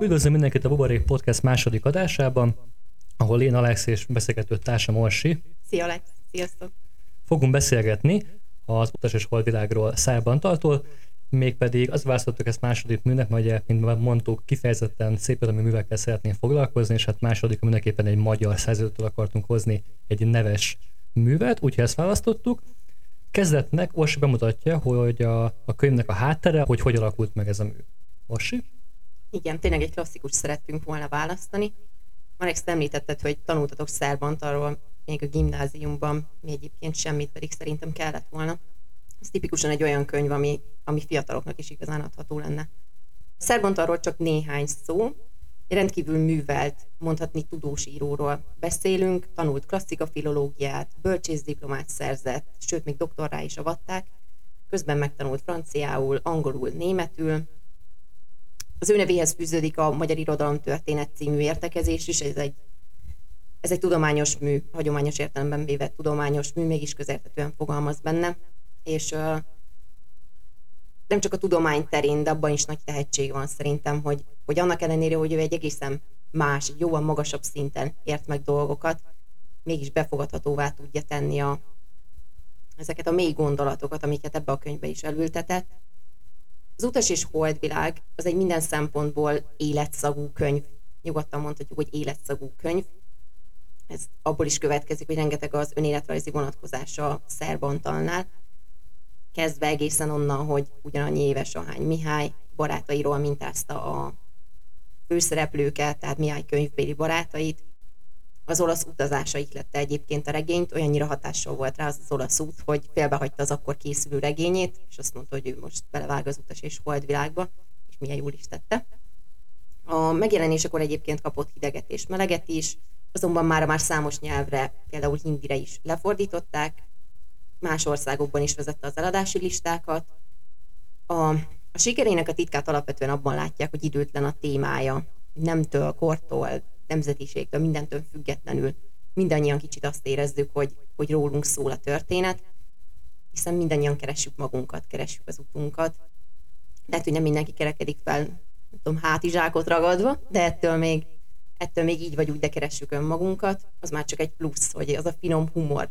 Üdvözlöm mindenkit a Buborék Podcast második adásában, ahol én, Alex és beszélgető társam Orsi. Szia Alex, sziasztok! Fogunk beszélgetni az utas és holdvilágról Szárbantaltól, mégpedig az választottuk ezt második műnek, mert ugye, mint mondtuk, kifejezetten szépirodalmi művekkel szeretnénk foglalkozni, és hát második mindenképpen egy magyar szerzőtől akartunk hozni egy neves művet, úgyhogy ezt választottuk. Kezdetnek Orsi bemutatja, hogy a, a könyvnek a háttere, hogy hogy alakult meg ez a mű. Orsi? Igen, tényleg egy klasszikus szerettünk volna választani. Marex, említetted, hogy tanultatok szerbantarról még a gimnáziumban, mi egyébként semmit, pedig szerintem kellett volna. Ez tipikusan egy olyan könyv, ami, ami fiataloknak is igazán adható lenne. Szerbantarról csak néhány szó, egy rendkívül művelt, mondhatni tudós íróról beszélünk, tanult klasszika filológiát, bölcsészdiplomát szerzett, sőt, még doktorrá is avatták, közben megtanult franciául, angolul, németül, az ő nevéhez fűződik a Magyar Irodalom Történet című értekezés is, ez egy, ez egy tudományos mű, hagyományos értelemben véve tudományos mű, mégis közérthetően fogalmaz benne, és nem csak a tudomány terén, de abban is nagy tehetség van szerintem, hogy, hogy annak ellenére, hogy ő egy egészen más, jóval magasabb szinten ért meg dolgokat, mégis befogadhatóvá tudja tenni a, ezeket a mély gondolatokat, amiket ebbe a könyvbe is elültetett, az Utas és Holdvilág az egy minden szempontból életszagú könyv. Nyugodtan mondhatjuk, hogy életszagú könyv. Ez abból is következik, hogy rengeteg az önéletrajzi vonatkozása a Szerbantalnál. Kezdve egészen onnan, hogy ugyanannyi éves ahány Mihály barátairól mintázta a főszereplőket, tehát Mihály könyvbéli barátait, az olasz utazása ihlette egyébként a regényt, olyannyira hatással volt rá az, az olasz út, hogy félbehagyta az akkor készülő regényét, és azt mondta, hogy ő most belevág az utas és holdvilágba, és milyen jól is tette. A megjelenésekor egyébként kapott hideget és meleget is, azonban már már számos nyelvre, például hindire is lefordították, más országokban is vezette az eladási listákat. A, a sikerének a titkát alapvetően abban látják, hogy időtlen a témája, nemtől, kortól, nemzetiségtől, mindentől függetlenül. Mindannyian kicsit azt érezzük, hogy, hogy rólunk szól a történet, hiszen mindannyian keressük magunkat, keressük az utunkat. Lehet, hogy nem mindenki kerekedik fel, nem tudom, hátizsákot ragadva, de ettől még, ettől még így vagy úgy, de keressük önmagunkat, az már csak egy plusz, hogy az a finom humor,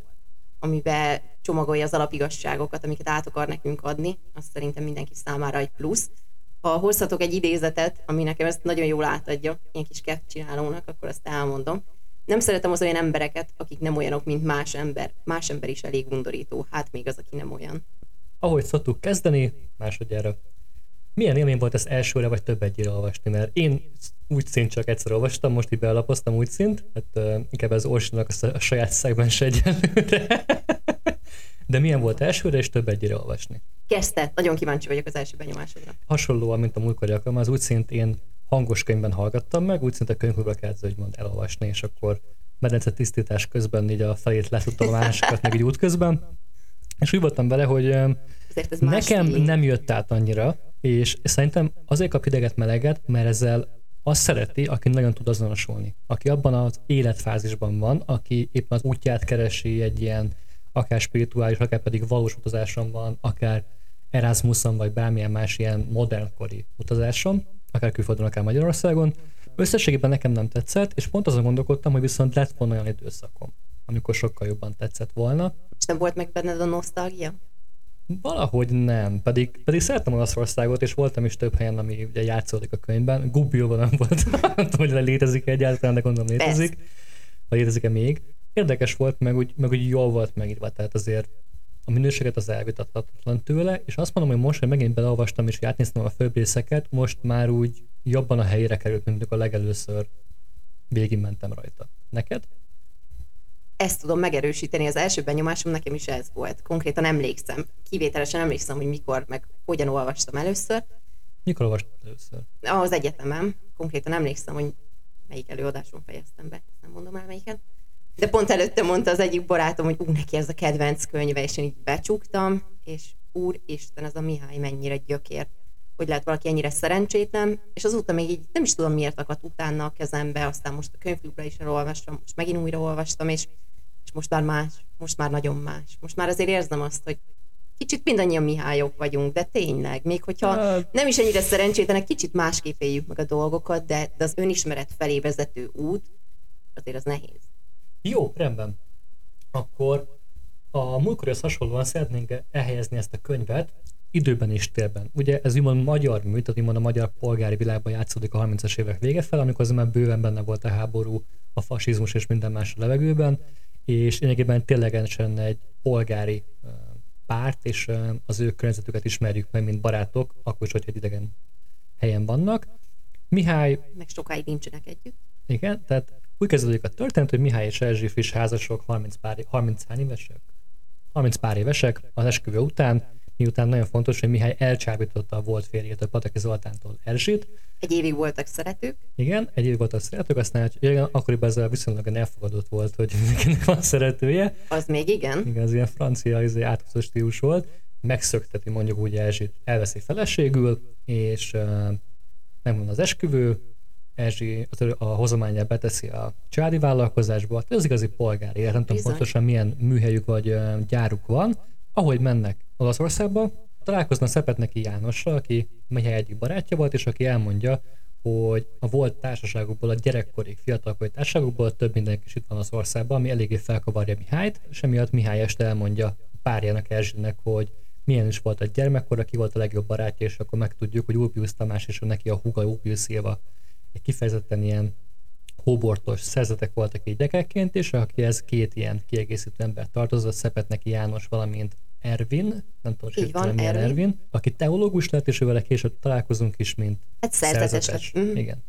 amiben csomagolja az alapigasságokat, amiket át akar nekünk adni, az szerintem mindenki számára egy plusz ha hozhatok egy idézetet, ami nekem ezt nagyon jól átadja, ilyen kis csinálónak, akkor azt elmondom. Nem szeretem az olyan embereket, akik nem olyanok, mint más ember. Más ember is elég undorító, hát még az, aki nem olyan. Ahogy szoktuk kezdeni, másodjára. Milyen élmény volt ezt elsőre, vagy több egyére olvasni? Mert én úgy szint csak egyszer olvastam, most így bealapoztam úgy szint, hát uh, inkább az Orsinak a, a saját szegmens egyelőre. De milyen volt elsőre, és több egyére olvasni? Kezdte. Nagyon kíváncsi vagyok az első benyomásodra. Hasonlóan, mint a múltkori alkalom, az úgy szint én hangos könyvben hallgattam meg, úgy szint a könyvből kellett, hogy mond elolvasni, és akkor medence tisztítás közben így a felét letudtam a másikat, meg egy út közben. És úgy voltam vele, hogy nekem nem jött át annyira, és szerintem azért kap ideget meleget, mert ezzel azt szereti, aki nagyon tud azonosulni. Aki abban az életfázisban van, aki éppen az útját keresi egy ilyen akár spirituális, akár pedig valós utazáson van, akár Erasmuson, vagy bármilyen más ilyen modernkori utazáson, akár külföldön, akár Magyarországon. Összességében nekem nem tetszett, és pont azon gondolkodtam, hogy viszont lett volna olyan időszakom, amikor sokkal jobban tetszett volna. És nem volt meg benned a nosztalgia? Valahogy nem, pedig, pedig szerettem Olaszországot, és voltam is több helyen, ami ugye játszódik a könyvben. Gubbioban nem volt, nem tudom, hogy létezik egyáltalán, de gondolom létezik. Vagy létezik-e még érdekes volt, meg úgy, meg úgy jól volt megírva, tehát azért a minőséget az elvitathatatlan tőle, és azt mondom, hogy most, hogy megint beleolvastam és átnéztem a főbb részeket, most már úgy jobban a helyére került, mint a legelőször végigmentem rajta. Neked? Ezt tudom megerősíteni, az első benyomásom nekem is ez volt. Konkrétan emlékszem, kivételesen emlékszem, hogy mikor, meg hogyan olvastam először. Mikor olvastam először? Az egyetemem. Konkrétan emlékszem, hogy melyik előadáson fejeztem be, nem mondom el melyiket. De pont előtte mondta az egyik barátom, hogy ú, neki ez a kedvenc könyve, és én így becsuktam, és úristen, ez a Mihály mennyire gyökér, hogy lehet valaki ennyire szerencsétlen, és azóta még így nem is tudom miért akadt utána a kezembe, aztán most a könyvklubra is elolvastam, most megint újra olvastam, és, és most már más, most már nagyon más. Most már azért érzem azt, hogy kicsit mindannyian Mihályok vagyunk, de tényleg, még hogyha nem is ennyire szerencsétlenek, kicsit másképp éljük meg a dolgokat, de, de az önismeret felé vezető út, azért az nehéz. Jó, rendben. Akkor a múltkorihoz hasonlóan szeretnénk elhelyezni ezt a könyvet időben és térben. Ugye ez úgymond magyar mű, tehát úgymond a magyar polgári világban játszódik a 30-as évek vége fel, amikor az már bőven benne volt a háború, a fasizmus és minden más a levegőben, és lényegében ténylegesen egy polgári párt, és az ő környezetüket ismerjük meg, mint barátok, akkor is, hogyha egy idegen helyen vannak. Mihály Meg sokáig nincsenek együtt. igen, tehát úgy kezdődik a történet, hogy Mihály és Erzsi friss házasok, 30 pár, 30 hány évesek? 30 pár évesek az esküvő után, miután nagyon fontos, hogy Mihály elcsábította a volt férjét, a Pataki Zoltántól Erzsit. Egy évig voltak szeretők, Igen, egy év volt a szeretők, aztán igen, akkoriban ez viszonylag elfogadott volt, hogy mindenkinek van szeretője. az még igen. Igen, ez ilyen francia izé, átkozó stílus volt. Megszökteti mondjuk úgy Erzsit, elveszi feleségül, és uh, megvan az esküvő, Erzsi az- a hozományát beteszi a családi vállalkozásba, tehát ez igazi polgári nem tudom pontosan milyen műhelyük vagy gyáruk van. Ahogy mennek Olaszországba, találkoznak Szepetneki Jánossal, aki Mihály egyik barátja volt, és aki elmondja, hogy a volt társaságokból, a gyerekkorig, fiatalkori társaságokból több mindenki is itt van az országban, ami eléggé felkavarja Mihályt, és emiatt Mihály este elmondja párjának Erzsinek, hogy milyen is volt a gyermekkor, ki volt a legjobb barátja, és akkor megtudjuk, hogy Ulpius Tamás és neki a húga Ulpius Szilva egy kifejezetten ilyen hóbortos szerzetek voltak így gyerekként, és akihez két ilyen kiegészítő ember tartozott, Szepetneki János, valamint Ervin, nem tudom, hogy van, milyen Ervin. Ervin, aki teológus lett, és ővel később találkozunk is, mint Hát szerzetes. Mhm. Igen.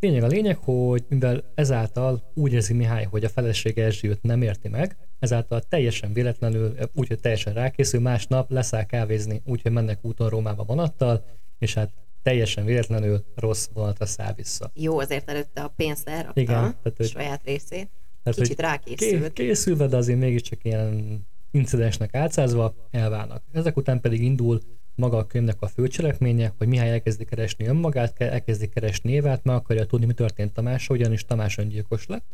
Lényeg a lényeg, hogy mivel ezáltal úgy érzi Mihály, hogy a felesége Erzsi őt nem érti meg, ezáltal teljesen véletlenül, úgyhogy teljesen rákészül, másnap leszáll kávézni, úgyhogy mennek úton Rómába vonattal, és hát teljesen véletlenül rossz vonatra száll vissza. Jó, azért előtte a pénzt elrakta Igen, tehát, hogy- saját részét. Tehát, Kicsit rákészült. ké- készülve, de azért mégiscsak ilyen incidensnek átszázva elválnak. Ezek után pedig indul maga a könyvnek a főcselekménye, hogy Mihály elkezdi keresni önmagát, ke- elkezdi keresni Évát, meg akarja tudni, mi történt Tamással, ugyanis Tamás öngyilkos lett,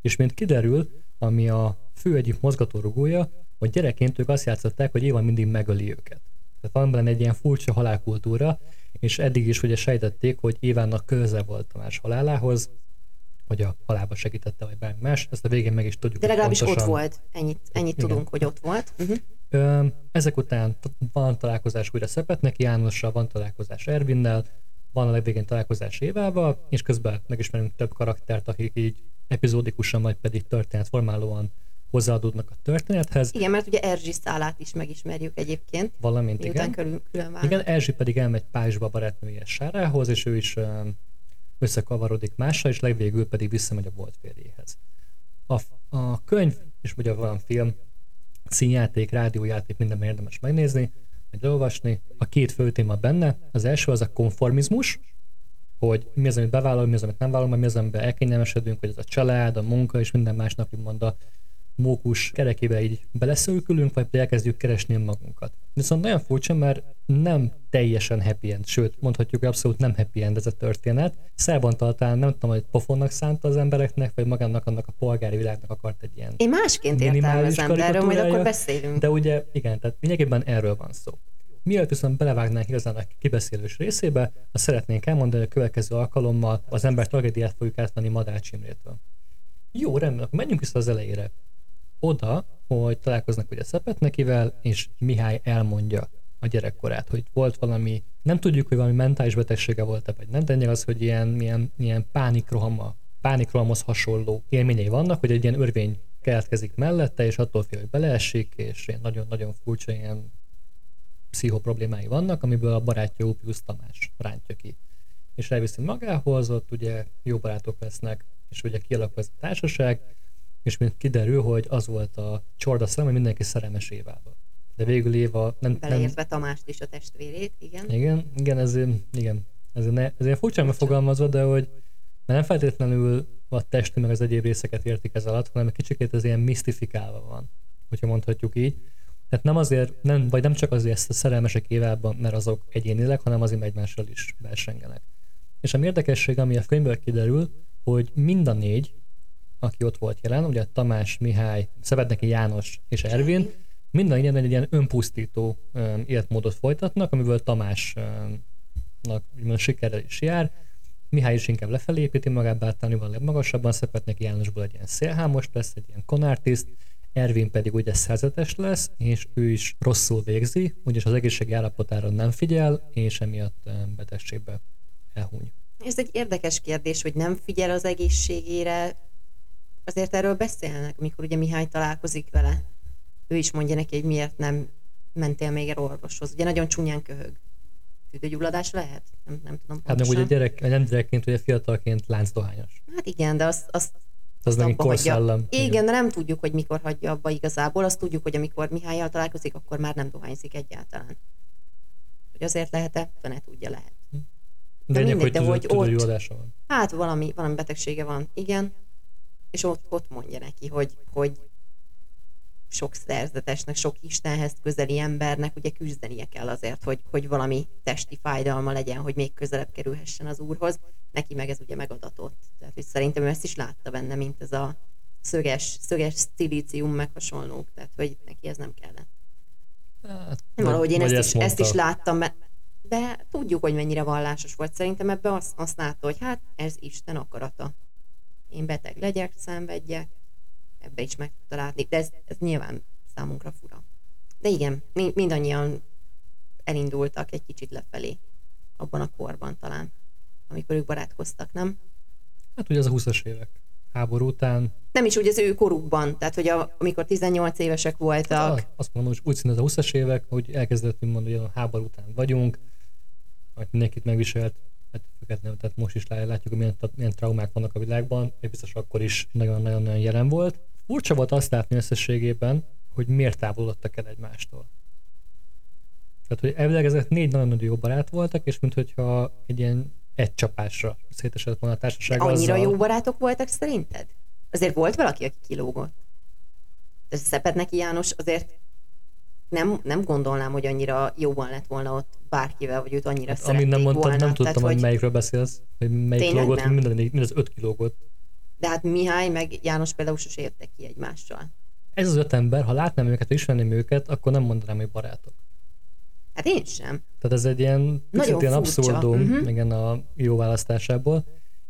és mint kiderül, ami a fő egyik mozgatórugója, hogy gyerekként ők azt játszották, hogy Éva mindig megöli őket. Tehát van benne egy ilyen furcsa halálkultúra, és eddig is ugye sejtették, hogy Évának köze volt Tamás halálához, hogy a halálba segítette, vagy bármi más. Ezt a végén meg is tudjuk. De legalábbis ott pontosan. volt. Ennyit, ennyit Igen. tudunk, hogy ott volt. Uh-huh. Ö, ezek után van találkozás újra Szepetnek Jánossal, van találkozás Ervinnel, van a legvégén találkozás Évával, és közben megismerünk több karaktert, akik így epizódikusan, vagy pedig történetformálóan hozzáadódnak a történethez, Igen, mert ugye Erzsi szálát is megismerjük egyébként, valamint igen. külön válnak. Igen, Erzsi pedig elmegy Párizsba barátnője Sárához, és ő is ö, összekavarodik mással, és legvégül pedig visszamegy a volt férjéhez. A, a könyv, és ugye van film, színjáték, rádiójáték, mindenben érdemes megnézni, meg olvasni. A két fő téma benne, az első az a konformizmus, hogy mi az, amit bevállalunk, mi az, amit nem vállalunk, mi az, amiben elkényelmesedünk, hogy ez a család, a munka és minden másnak, úgymond a mókus kerekébe így beleszölkülünk, vagy elkezdjük keresni magunkat. Viszont nagyon furcsa, mert nem teljesen happy end, sőt, mondhatjuk, hogy abszolút nem happy end ez a történet. Szerban talán nem tudom, hogy pofonnak szánta az embereknek, vagy magának annak a polgári világnak akart egy ilyen Én másként értelmezem, de erről majd akkor beszélünk. De ugye, igen, tehát lényegében erről van szó. Mielőtt viszont belevágnánk igazán a kibeszélős részébe, azt szeretnénk elmondani, hogy a következő alkalommal az ember tragédiát fogjuk átvenni Madács Imrétől. Jó, rendben, akkor menjünk vissza az elejére. Oda, hogy találkoznak ugye Szepetnekivel, és Mihály elmondja a gyerekkorát, hogy volt valami, nem tudjuk, hogy valami mentális betegsége volt-e, vagy nem, de az, hogy ilyen, ilyen, ilyen pánikrohama, pánikrohamhoz hasonló élményei vannak, hogy egy ilyen örvény keletkezik mellette, és attól fél, hogy beleesik, és ilyen nagyon-nagyon furcsa ilyen pszichoproblémái vannak, amiből a barátja Ópius Tamás rántja ki. És elviszi magához, ott ugye jó barátok lesznek, és ugye kialakul ez a társaság, és mint kiderül, hogy az volt a csorda szem, hogy mindenki szerelmes Évába. De végül Éva nem, nem, Beleértve Tamást is a testvérét, igen. igen, igen, ez, igen, ez, ne, ez ilyen furcsán megfogalmazva, de hogy mert nem feltétlenül a testi meg az egyéb részeket értik ez alatt, hanem egy kicsikét ez ilyen misztifikálva van, hogyha mondhatjuk így. Tehát nem azért, nem, vagy nem csak azért a szerelmesek évában, mert azok egyénileg, hanem azért egymással is versengenek. És ami érdekesség, ami a könyvből kiderül, hogy mind a négy, aki ott volt jelen, ugye Tamás, Mihály, Szebedneki János és Ervin, minden ilyen egy ilyen önpusztító életmódot folytatnak, amiből Tamásnak úgymond sikerrel is jár. Mihály is inkább lefelé építi magát, bártanival legmagasabban szepet neki Jánosból egy ilyen szélhámos lesz, egy ilyen konártiszt, Ervin pedig ugye szerzetes lesz, és ő is rosszul végzi, ugyanis az egészségi állapotára nem figyel, és emiatt betegségbe elhúny. Ez egy érdekes kérdés, hogy nem figyel az egészségére. Azért erről beszélnek, amikor ugye Mihály találkozik vele. Ő is mondja neki, hogy miért nem mentél még el orvoshoz. Ugye nagyon csúnyán köhög. Tüdőgyulladás lehet? Nem, nem tudom Hát meg ugye gyerek, nem gyerekként, ugye fiatalként láncdohányos. Hát igen, de azt, azt az nem korszellem. Igen, igen, de nem tudjuk, hogy mikor hagyja abba igazából. Azt tudjuk, hogy amikor Mihályjal találkozik, akkor már nem dohányzik egyáltalán. Hogy azért lehet-e? Ne tudja, lehet. De, de mindegy, de hogy ott, van. Hát valami, valami betegsége van, igen. És ott, ott mondja neki, hogy, hogy sok szerzetesnek, sok Istenhez közeli embernek ugye küzdenie kell azért, hogy, hogy valami testi fájdalma legyen, hogy még közelebb kerülhessen az úrhoz. Neki meg ez ugye megadatott. Tehát, hogy szerintem ő ezt is látta benne, mint ez a szöges, szöges szilícium meg hasonlók. Tehát, hogy neki ez nem kellett. Hát, Valahogy én ezt, ezt, is, ezt is láttam, de tudjuk, hogy mennyire vallásos volt. Szerintem ebbe azt, azt látta, hogy hát ez Isten akarata. Én beteg legyek, szenvedjek, ebbe is meg tudta látni, de ez, ez nyilván számunkra fura. De igen, mindannyian elindultak egy kicsit lefelé abban a korban talán, amikor ők barátkoztak, nem? Hát ugye az a 20-as évek háború után. Nem is úgy az ő korukban, tehát hogy a, amikor 18 évesek voltak. Hát, azt mondom, hogy úgy szinte az a 20-as évek, hogy elkezdett, mint mondani, hogy a háború után vagyunk, hogy mindenkit megviselt, hát függetlenül, tehát most is látjuk, hogy milyen, milyen traumák vannak a világban, és biztos akkor is nagyon-nagyon jelen volt. Furcsa volt azt látni összességében, hogy miért távolodtak el egymástól. Tehát, hogy elvileg ezek négy nagyon jó barát voltak, és mintha egy ilyen egy csapásra szétesett volna a társaság. Annyira azzal... jó barátok voltak szerinted? Azért volt valaki, aki kilógott? De Szepet János azért nem, nem gondolnám, hogy annyira jóban lett volna ott bárkivel, vagy őt annyira hát, Amint nem mondtam, volna. nem tudtam, Tehát, hogy melyikről beszélsz, hogy melyik lógott, minden, mind az öt kilógott. De hát Mihály meg János például sose értek ki egymással. Ez az öt ember, ha látnám őket, ismerném őket, akkor nem mondanám, hogy barátok. Hát én sem. Tehát ez egy ilyen, picit ilyen abszurdum, uh-huh. igen, a jó választásából.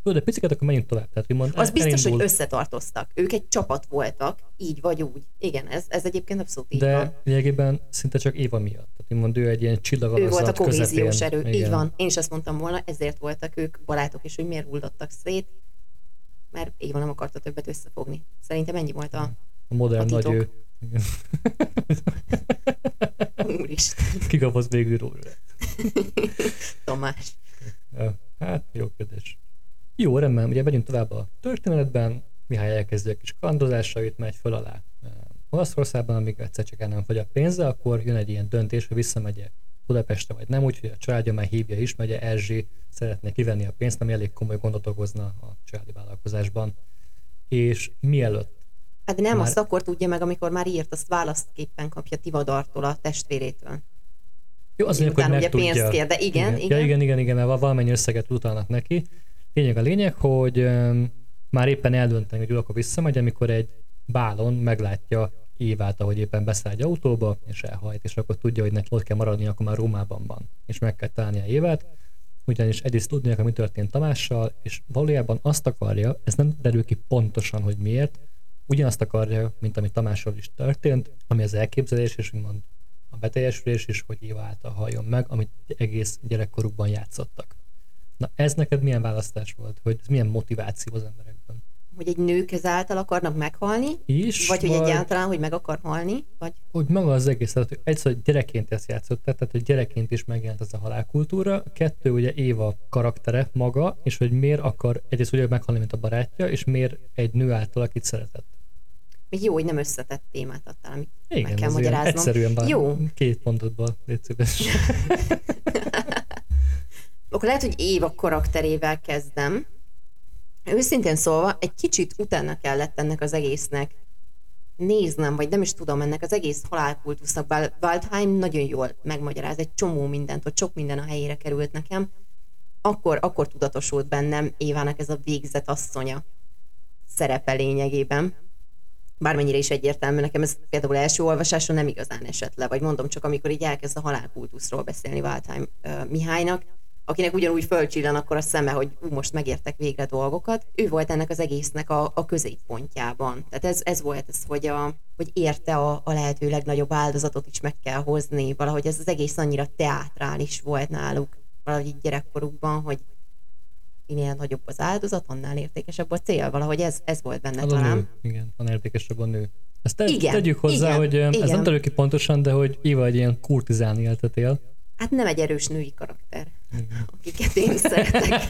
Jó, de picit akkor menjünk tovább. Tehát, mond, az biztos, elindul... hogy összetartoztak. Ők egy csapat voltak, így vagy úgy. Igen, ez, ez egyébként abszolút így De van. lényegében szinte csak Éva miatt. Tehát mond, ő egy ilyen csillag Ő volt a kohéziós erő, igen. így van. Én is azt mondtam volna, ezért voltak ők barátok, és hogy miért hullottak szét, mert Éva nem akarta többet összefogni. Szerintem ennyi volt a, a modern a nagy ő. Úristen. Kikapott végül róla. Tamás. Hát, jó kérdés. Jó, rendben, ugye megyünk tovább a történetben, Mihály elkezdi a kis kalandozásait, megy föl alá Olaszországban, amíg egyszer csak el nem fogy a pénze, akkor jön egy ilyen döntés, hogy visszamegye Budapestre, vagy nem, úgyhogy a családja már hívja is, megye Erzsi szeretné kivenni a pénzt, ami elég komoly gondot okozna a családi vállalkozásban. És mielőtt Hát nem, már... azt akkor tudja meg, amikor már írt, azt választképpen kapja Tivadartól, a testvérétől. Jó, az mondjuk, hogy ugye pénzt kér, de igen, igen. igen. Ja, igen, igen, igen, mert valamennyi összeget utalnak neki. Lényeg a lényeg, hogy már éppen eldönteni, hogy akkor visszamegy, amikor egy bálon meglátja Évát, ahogy éppen beszáll egy autóba, és elhajt, és akkor tudja, hogy neki ott kell maradni, akkor már Rómában van, és meg kell találnia Évát, ugyanis egyrészt tudnia, hogy mi történt Tamással, és valójában azt akarja, ez nem derül ki pontosan, hogy miért, ugyanazt akarja, mint ami Tamással is történt, ami az elképzelés, és úgymond a beteljesülés is, hogy Éva által halljon meg, amit egész gyerekkorukban játszottak. Na ez neked milyen választás volt? Hogy ez milyen motiváció az emberekben? Hogy egy nők ezáltal akarnak meghalni? Is, vagy, vagy hogy egyáltalán, hogy meg akar halni? Vagy... Hogy maga az egész, tehát hogy egyszer, hogy gyerekként ezt játszott, tehát hogy gyerekként is megjelent ez a halálkultúra. Kettő, ugye Éva karaktere maga, és hogy miért akar egyrészt ugye meghalni, mint a barátja, és miért egy nő által, akit szeretett. Még jó, hogy nem összetett témát adtál, amit Igen, meg kell magyaráznom. Egyszerűen bár jó. két pontodban, légy szíves. Akkor lehet, hogy Éva karakterével kezdem. Őszintén szólva, egy kicsit utána kellett ennek az egésznek néznem, vagy nem is tudom, ennek az egész halálkultusznak. Waldheim nagyon jól megmagyaráz egy csomó mindent, hogy sok minden a helyére került nekem. Akkor, akkor tudatosult bennem Évának ez a végzett asszonya szerepe lényegében bármennyire is egyértelmű, nekem ez például első olvasáson nem igazán esett le, vagy mondom csak, amikor így elkezd a halálkultuszról beszélni Waldheim uh, Mihálynak, akinek ugyanúgy fölcsillan akkor a szeme, hogy ú, most megértek végre dolgokat. Ő volt ennek az egésznek a, a középpontjában. Tehát ez, ez volt ez, hogy, a, hogy érte a, a lehető legnagyobb áldozatot is meg kell hozni. Valahogy ez az egész annyira teátrális volt náluk, valahogy így gyerekkorukban, hogy minél nagyobb az áldozat, annál értékesebb a cél. Valahogy ez, ez volt benne Az a talán. nő, igen, annál értékesebb a nő. Ezt te, Igen, tegyük hozzá, igen, hogy igen. ez nem tudjuk ki pontosan, de hogy Éva egy ilyen kurtizán éltetél. Hát nem egy erős női karakter, akiket én szeretek.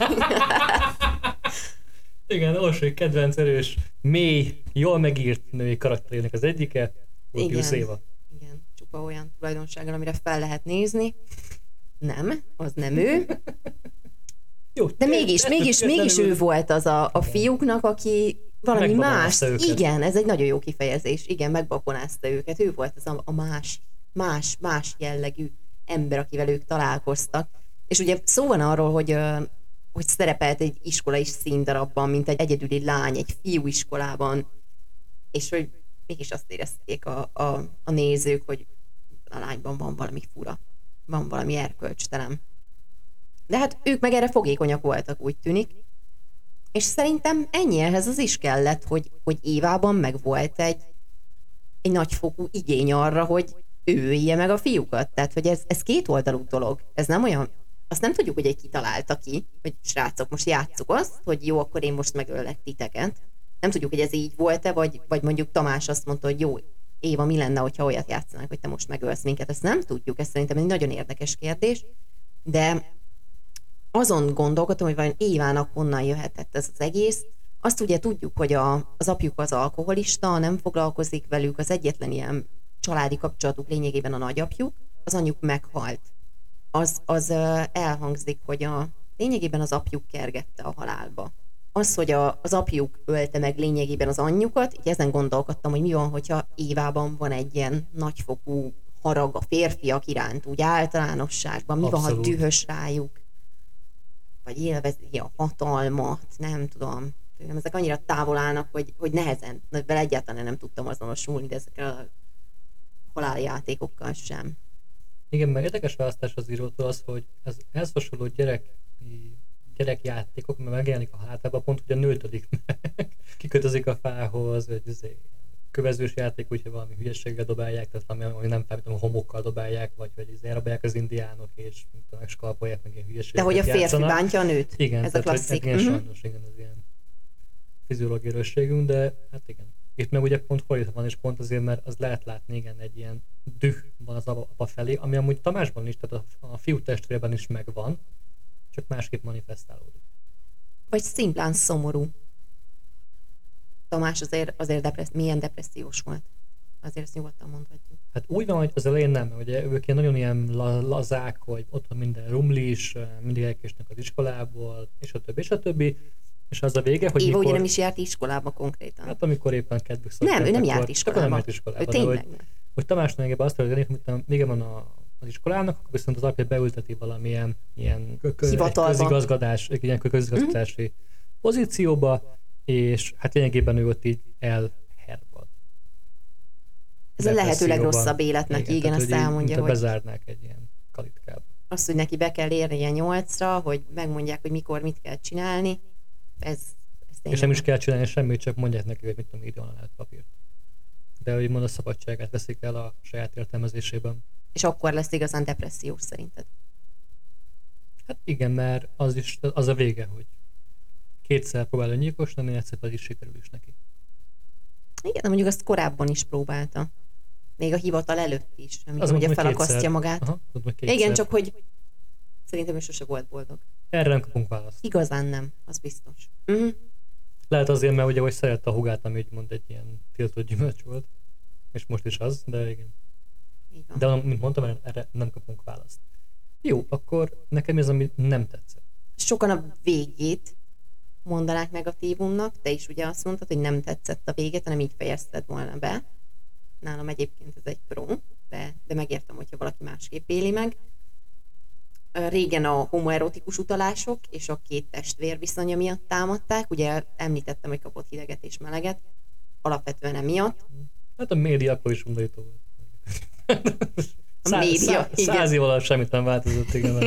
Igen, Orsi kedvenc erős, mély, jól megírt női karakterének az egyike, Orpius Igen. Éva. Igen, csupa olyan tulajdonsággal, amire fel lehet nézni. Nem, az nem ő. Jó, De mégis, mégis, mégis ő volt az a, a fiúknak, aki valami más. Igen, ez egy nagyon jó kifejezés. Igen, megbakonázta őket. Ő volt az a, a más, más, más jellegű ember, akivel ők találkoztak. És ugye szó van arról, hogy, hogy szerepelt egy iskolai színdarabban, mint egy egyedüli lány, egy fiúiskolában, és hogy mégis azt érezték a, a, a nézők, hogy a lányban van valami fura, van valami erkölcstelen. De hát ők meg erre fogékonyak voltak, úgy tűnik. És szerintem ennyi ehhez az is kellett, hogy, hogy Évában meg volt egy, egy nagyfokú igény arra, hogy ő ölje meg a fiúkat. Tehát, hogy ez, ez két oldalú dolog. Ez nem olyan, azt nem tudjuk, hogy egy kitalálta ki, hogy srácok, most játsszuk azt, hogy jó, akkor én most megöllek titeket. Nem tudjuk, hogy ez így volt-e, vagy, vagy mondjuk Tamás azt mondta, hogy jó, Éva, mi lenne, hogyha olyat játszanak, hogy te most megölsz minket. Ezt nem tudjuk, ez szerintem egy nagyon érdekes kérdés, de azon gondolkodtam, hogy vajon Évának honnan jöhetett ez az egész. Azt ugye tudjuk, hogy a, az apjuk az alkoholista, nem foglalkozik velük, az egyetlen ilyen családi kapcsolatuk lényegében a nagyapjuk, az anyjuk meghalt. Az, az elhangzik, hogy a, lényegében az apjuk kergette a halálba. Az, hogy a, az apjuk ölte meg lényegében az anyjukat, így ezen gondolkodtam, hogy mi van, hogyha Évában van egy ilyen nagyfokú harag a férfiak iránt, úgy általánosságban, mi van, ha Abszolút. dühös rájuk, vagy élvezi a hatalmat, nem tudom. Ezek annyira távol állnak, hogy, hogy nehezen, vele egyáltalán nem tudtam azonosulni, de ezekkel a haláljátékokkal sem. Igen, meg érdekes választás az írótól az, hogy ez ehhez hasonló gyerek, gyerekjátékok, mert megjelenik a hátában, pont ugye nőtödik meg, kikötözik a fához, vagy izé, kövezős játék, úgyhogy valami hülyeséggel dobálják, tehát valami, ami nem tudom, homokkal dobálják, vagy, vagy izé, elrabolják az indiánok, és mint tudom, skalpolják meg ilyen De hülyeséget hogy a férfi játszanak. bántja a nőt? Igen, Ez a tehát, hogy klasszik. Igen, Mhm. sajnos, igen, ez ilyen fiziológiai de hát igen. Itt meg ugye pont fordítva van, és pont azért, mert az lehet látni, igen, egy ilyen düh van az apa felé, ami amúgy Tamásban is, tehát a, fiú testvérben is megvan, csak másképp manifestálódik. Vagy szimplán szomorú. Tamás azért, azért depressz, milyen depressziós volt. Azért ezt nyugodtan mondhatjuk. Hát úgy van, hogy az elején nem, ugye ők ilyen nagyon ilyen la- lazák, hogy otthon minden rumlis, mindig elkésnek az iskolából, és a többi, és a többi, és az a vége, hogy Éva mikor, ugye nem is járt iskolába konkrétan. hát amikor éppen kedvük nem, ő nem járt iskolába. nem járt iskolába, Ő tényleg hogy, nem. hogy Tamásnak engem azt történik, hogy vége van a, az iskolának, akkor viszont az apja beülteti valamilyen ilyen kö- kö- egy Hivatalba. közigazgatás, egy ilyen közigazgatási Mhm. pozícióba, és hát lényegében ő ott így elhervad. Ez a lehető legrosszabb életnek, igen, tehát, azt elmondja, hogy bezárnák egy ilyen kalitkába. azt, hogy neki be kell érnie nyolcra, hogy megmondják, hogy mikor mit kell csinálni, ez, ez És nem is kell csinálni semmit, csak mondják neki, hogy mit tudom, írjon alá egy papírt. De hogy mond a szabadságát veszik el a saját értelmezésében. És akkor lesz igazán depressziós szerinted. Hát igen, mert az is az a vége, hogy kétszer próbál öngyilkos lenni, egyszer pedig sikerül is neki. Igen, de mondjuk azt korábban is próbálta. Még a hivatal előtt is, amikor Az ugye felakasztja kétszer. magát. Aha. Igen, csak hogy szerintem ő sose volt boldog. Erre nem kapunk választ. Igazán nem, az biztos. Uh-huh. Lehet azért, mert ugye, hogy szerette a hugát, ami úgymond egy ilyen tiltott gyümölcs volt. És most is az, de igen. Van. De mint mondtam, erre- nem kapunk választ. Jó, akkor nekem ez, ami nem tetszett. Sokan a végét mondanák negatívumnak, te is ugye azt mondtad, hogy nem tetszett a véget, hanem így fejezted volna be. Nálam egyébként ez egy pro, de, de megértem, hogyha valaki másképp éli meg. Régen a homoerotikus utalások és a két testvér viszonya miatt támadták. Ugye említettem, hogy kapott hideget és meleget. alapvetően emiatt. Hát a média akkor is undorító volt. A média, igen. Száz év alatt semmit nem változott, igen, a,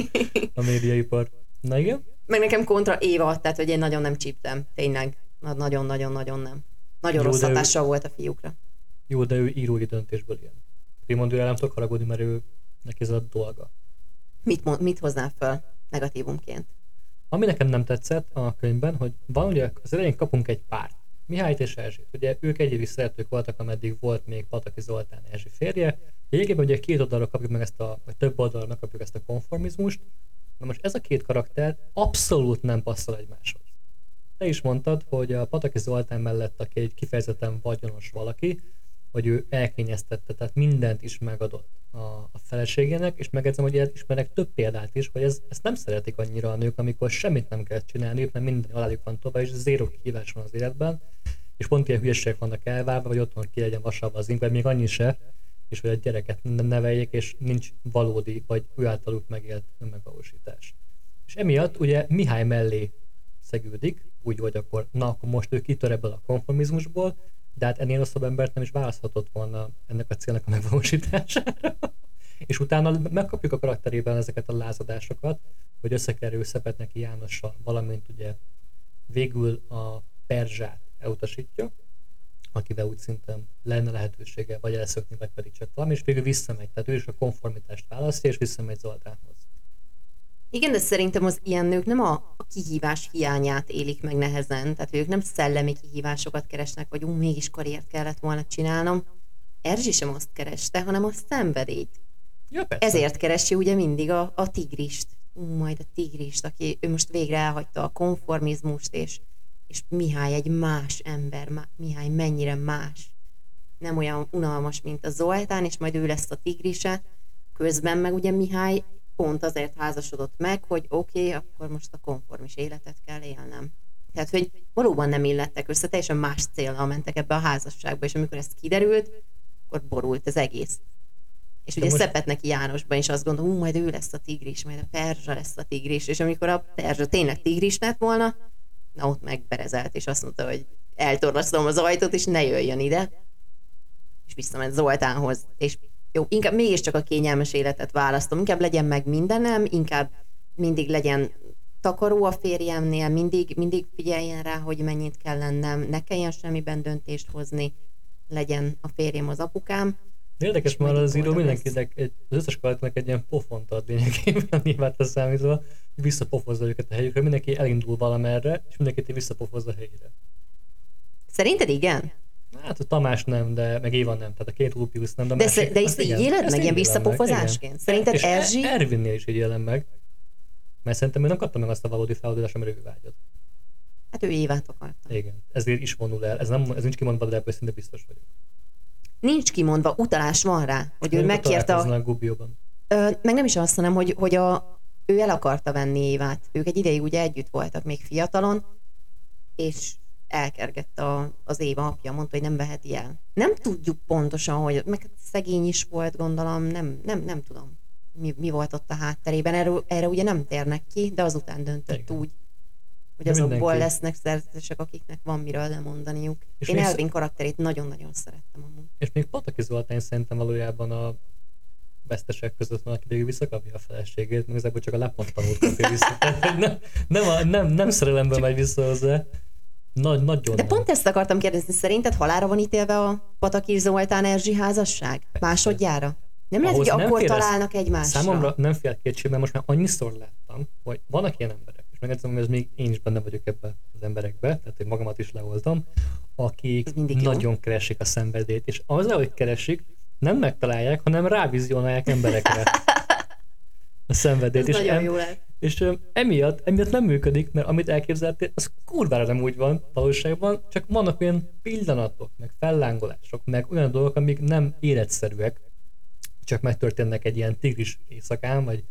a médiaipar. Na igen? Meg nekem kontra Éva, tehát hogy én nagyon nem csíptem, tényleg. Na- Nagyon-nagyon-nagyon nem. Nagyon Jó, rossz de ő- hatással volt a fiúkra. Jó, de ő írói döntésből ilyen. Rimondőre nem tudok haragudni, mert ő neki ez a dolga. Mit, mit hoznál föl negatívumként? Ami nekem nem tetszett a könyvben, hogy van ugye az elején kapunk egy párt. Mihályt és Erzsét. Ugye ők egyévi szeretők voltak, ameddig volt még Pataki Zoltán Erzsi férje. Végében ugye két oldalra kapjuk meg ezt a, vagy több oldalra megkapjuk ezt a konformizmust. Na most ez a két karakter abszolút nem passzol egymáshoz. Te is mondtad, hogy a Pataki Zoltán mellett, aki egy kifejezetten vagyonos valaki, hogy ő elkényeztette, tehát mindent is megadott a, a feleségének, és megedzem, hogy ilyet ismerek több példát is, hogy ez, ezt nem szeretik annyira a nők, amikor semmit nem kell csinálni, mert minden alájuk van tovább, és zéró kihívás van az életben, és pont ilyen hülyeségek vannak elvárva, vagy otthon ki legyen vasalva az inkbe, még annyi se, és hogy a gyereket neveljék, és nincs valódi, vagy ő általuk megélt önmegvalósítás. És emiatt ugye Mihály mellé szegődik, úgy, hogy akkor, na, akkor most ő kitör ebből a konformizmusból, de hát ennél rosszabb embert nem is választhatott volna ennek a célnak a megvalósítására. és utána megkapjuk a karakterében ezeket a lázadásokat, hogy összekerül Szepetneki Jánossal, valamint ugye végül a Perzsát elutasítja, akivel úgy szinten lenne lehetősége vagy elszökni, vagy pedig csak valami, és végül visszamegy. Tehát ő is a konformitást választja, és visszamegy Zoltánhoz. Igen, de szerintem az ilyen nők nem a, a kihívás hiányát élik meg nehezen, tehát ők nem szellemi kihívásokat keresnek, vagy ú, mégis karriert kellett volna csinálnom. Erzsi sem azt kereste, hanem a szenvedélyt. Ja, persze. Ezért keresi ugye mindig a, a tigrist. Ú, majd a tigrist, aki ő most végre elhagyta a konformizmust, és, és Mihály egy más ember, Mihály mennyire más. Nem olyan unalmas, mint a Zoltán, és majd ő lesz a tigrise. Közben meg ugye Mihály pont azért házasodott meg, hogy oké, okay, akkor most a konformis életet kell élnem. Tehát, hogy valóban nem illettek össze, teljesen más célnal mentek ebbe a házasságba, és amikor ez kiderült, akkor borult az egész. És ugye most-. Szepetneki Jánosban is azt gondolom, majd ő lesz a tigris, majd a perzsa lesz a tigris, és amikor a perzsa tényleg tigris lett volna, na ott megberezelt, és azt mondta, hogy eltorlasztom az ajtót, és ne jöjjön ide. És visszament Zoltánhoz. És jó, inkább mégiscsak a kényelmes életet választom, inkább legyen meg mindenem, inkább mindig legyen takaró a férjemnél, mindig, mindig figyeljen rá, hogy mennyit kell lennem, ne kelljen semmiben döntést hozni, legyen a férjem az apukám. Érdekes, megint az író mindenkinek, egy, az összes karakternek egy ilyen pofont ad lényegében, nyilván számítva, hogy visszapofozza őket a helyükre, mindenki elindul valamerre, és mindenkit visszapofozza a helyére. Szerinted igen? Hát a Tamás nem, de meg Éva nem, tehát a két Rupius nem, de, De, másik, de ezt így éled meg, ilyen visszapofozásként? Szerinted és Erzsi? Er- Ervinnél is így élem meg, mert szerintem ő nem kapta meg azt a valódi feloldást, amire ő vágyott. Hát ő Évát akarta. Igen, ezért is vonul el. Ez, nem, ez nincs kimondva, de ebből szinte biztos vagyok. Nincs kimondva, utalás van rá, hogy ő Amikor megkérte a, Gubióban. Ö, meg nem is azt, hanem, hogy, hogy a, ő el akarta venni Évát. Ők egy ideig ugye együtt voltak még fiatalon, és elkergett a, az Éva apja, mondta, hogy nem veheti el. Nem tudjuk pontosan, hogy meg szegény is volt, gondolom, nem, nem, nem tudom, mi, mi volt ott a hátterében. Erre, erre ugye nem térnek ki, de azután döntött Igen. úgy, hogy azokból mindenki. lesznek szerzetesek, akiknek van miről lemondaniuk. És Én Elvin karakterét nagyon-nagyon szerettem amúgy. És még Pataki Zoltán szerintem valójában a vesztesek között van, aki végül visszakapja a feleségét, meg igazából csak a lepattanót kapja vissza. Nem, nem, a, nem, nem szerelemből megy vissza hozzá. Nagy, nagyon De pont ezt akartam kérdezni, szerinted halára van ítélve a Pataki Zoltán Erzsi házasság? Másodjára? Nem lehet, Ahhoz hogy nem akkor félresz- találnak egymásra? Számomra nem fél kétség, mert most már annyiszor láttam, hogy vannak ilyen emberek, és megedzem, hogy ez még én is benne vagyok ebbe az emberekbe, tehát én magamat is leoltam, akik mindig jó. nagyon keresik a szenvedélyt, és azzal, hogy keresik, nem megtalálják, hanem rávizionálják emberekre a szenvedélyt. És nagyon em-. És emiatt, emiatt nem működik, mert amit elképzeltél, az kurvára nem úgy van valóságban, csak vannak olyan pillanatok, meg fellángolások, meg olyan dolgok, amik nem életszerűek, csak megtörténnek egy ilyen tigris éjszakán, vagy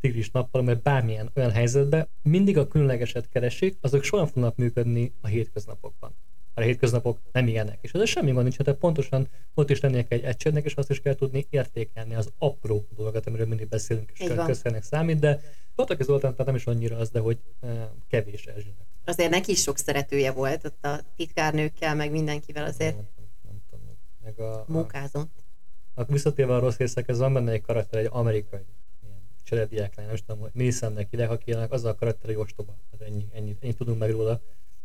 tigris nappal, mert bármilyen olyan helyzetben mindig a különlegeset keresik, azok soha nem fognak működni a hétköznapokban. Mert a hétköznapok nem ilyenek. És ez semmi gond nincs, tehát pontosan ott is lennie egy egységnek, és azt is kell tudni értékelni az apró dolgokat, amiről mindig beszélünk, és közszernek számít, de Pataki Zoltán tehát nem is annyira az, de hogy eh, kevés Erzsinek. azért neki is sok szeretője volt, ott a titkárnőkkel, meg mindenkivel azért Nem, nem tudom. Meg a, a, munkázott. a visszatérve a rossz részekhez, van benne egy karakter, egy amerikai ilyen cserediák lány, nem is tudom, hogy Mason-nek ide, akinek az a karakter, hogy ostoba. Hát ennyi, ennyi, ennyit tudunk meg róla.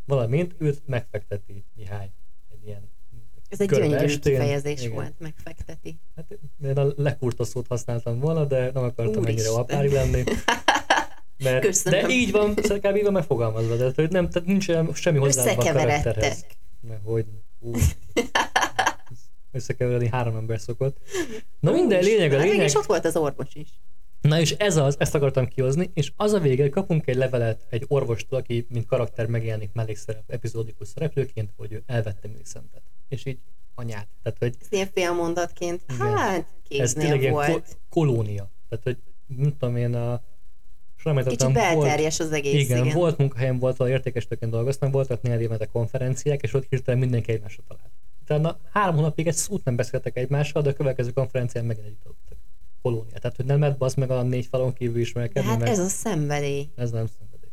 Valamint őt megfekteti Mihály. Egy ilyen Ez egy gyönyörű kifejezés Igen. volt, megfekteti. Hát én a lekurta szót használtam volna, de nem akartam Úristen. ennyire apári lenni. Mert, Köszönöm. de így van, kb. így van megfogalmazva, de hogy nem, tehát nincs sem- semmi hozzá a karakterhez. Mert hogy, ú, összekeverni három ember szokott. Na minden, lényeg a Hát lényeg. mégis ott volt az orvos is. Na és ez az, ezt akartam kihozni, és az a vége, kapunk egy levelet egy orvostól, aki mint karakter megjelenik mellékszerep, epizódikus szereplőként, hogy ő elvette műszentet. És így anyát. Tehát, hogy Ez ilyen félmondatként, hát ez tényleg ilyen volt. ko- kolónia. Tehát, hogy nem tudom én a... Soha Kicsit volt, belterjes az egész, igen, igen. volt munkahelyem, volt, ahol értékesítőként dolgoztam, voltak néhány éventek konferenciák, és ott hirtelen mindenki egymásra talált. Utána három hónapig egy szót nem beszéltek egymással, de a következő konferencián megint együtt aludtak. Kolónia. Tehát, hogy nem lehet bazd meg a négy falon kívül De ismerkedni, hát mert ez a szenvedély. ez nem szenvedély.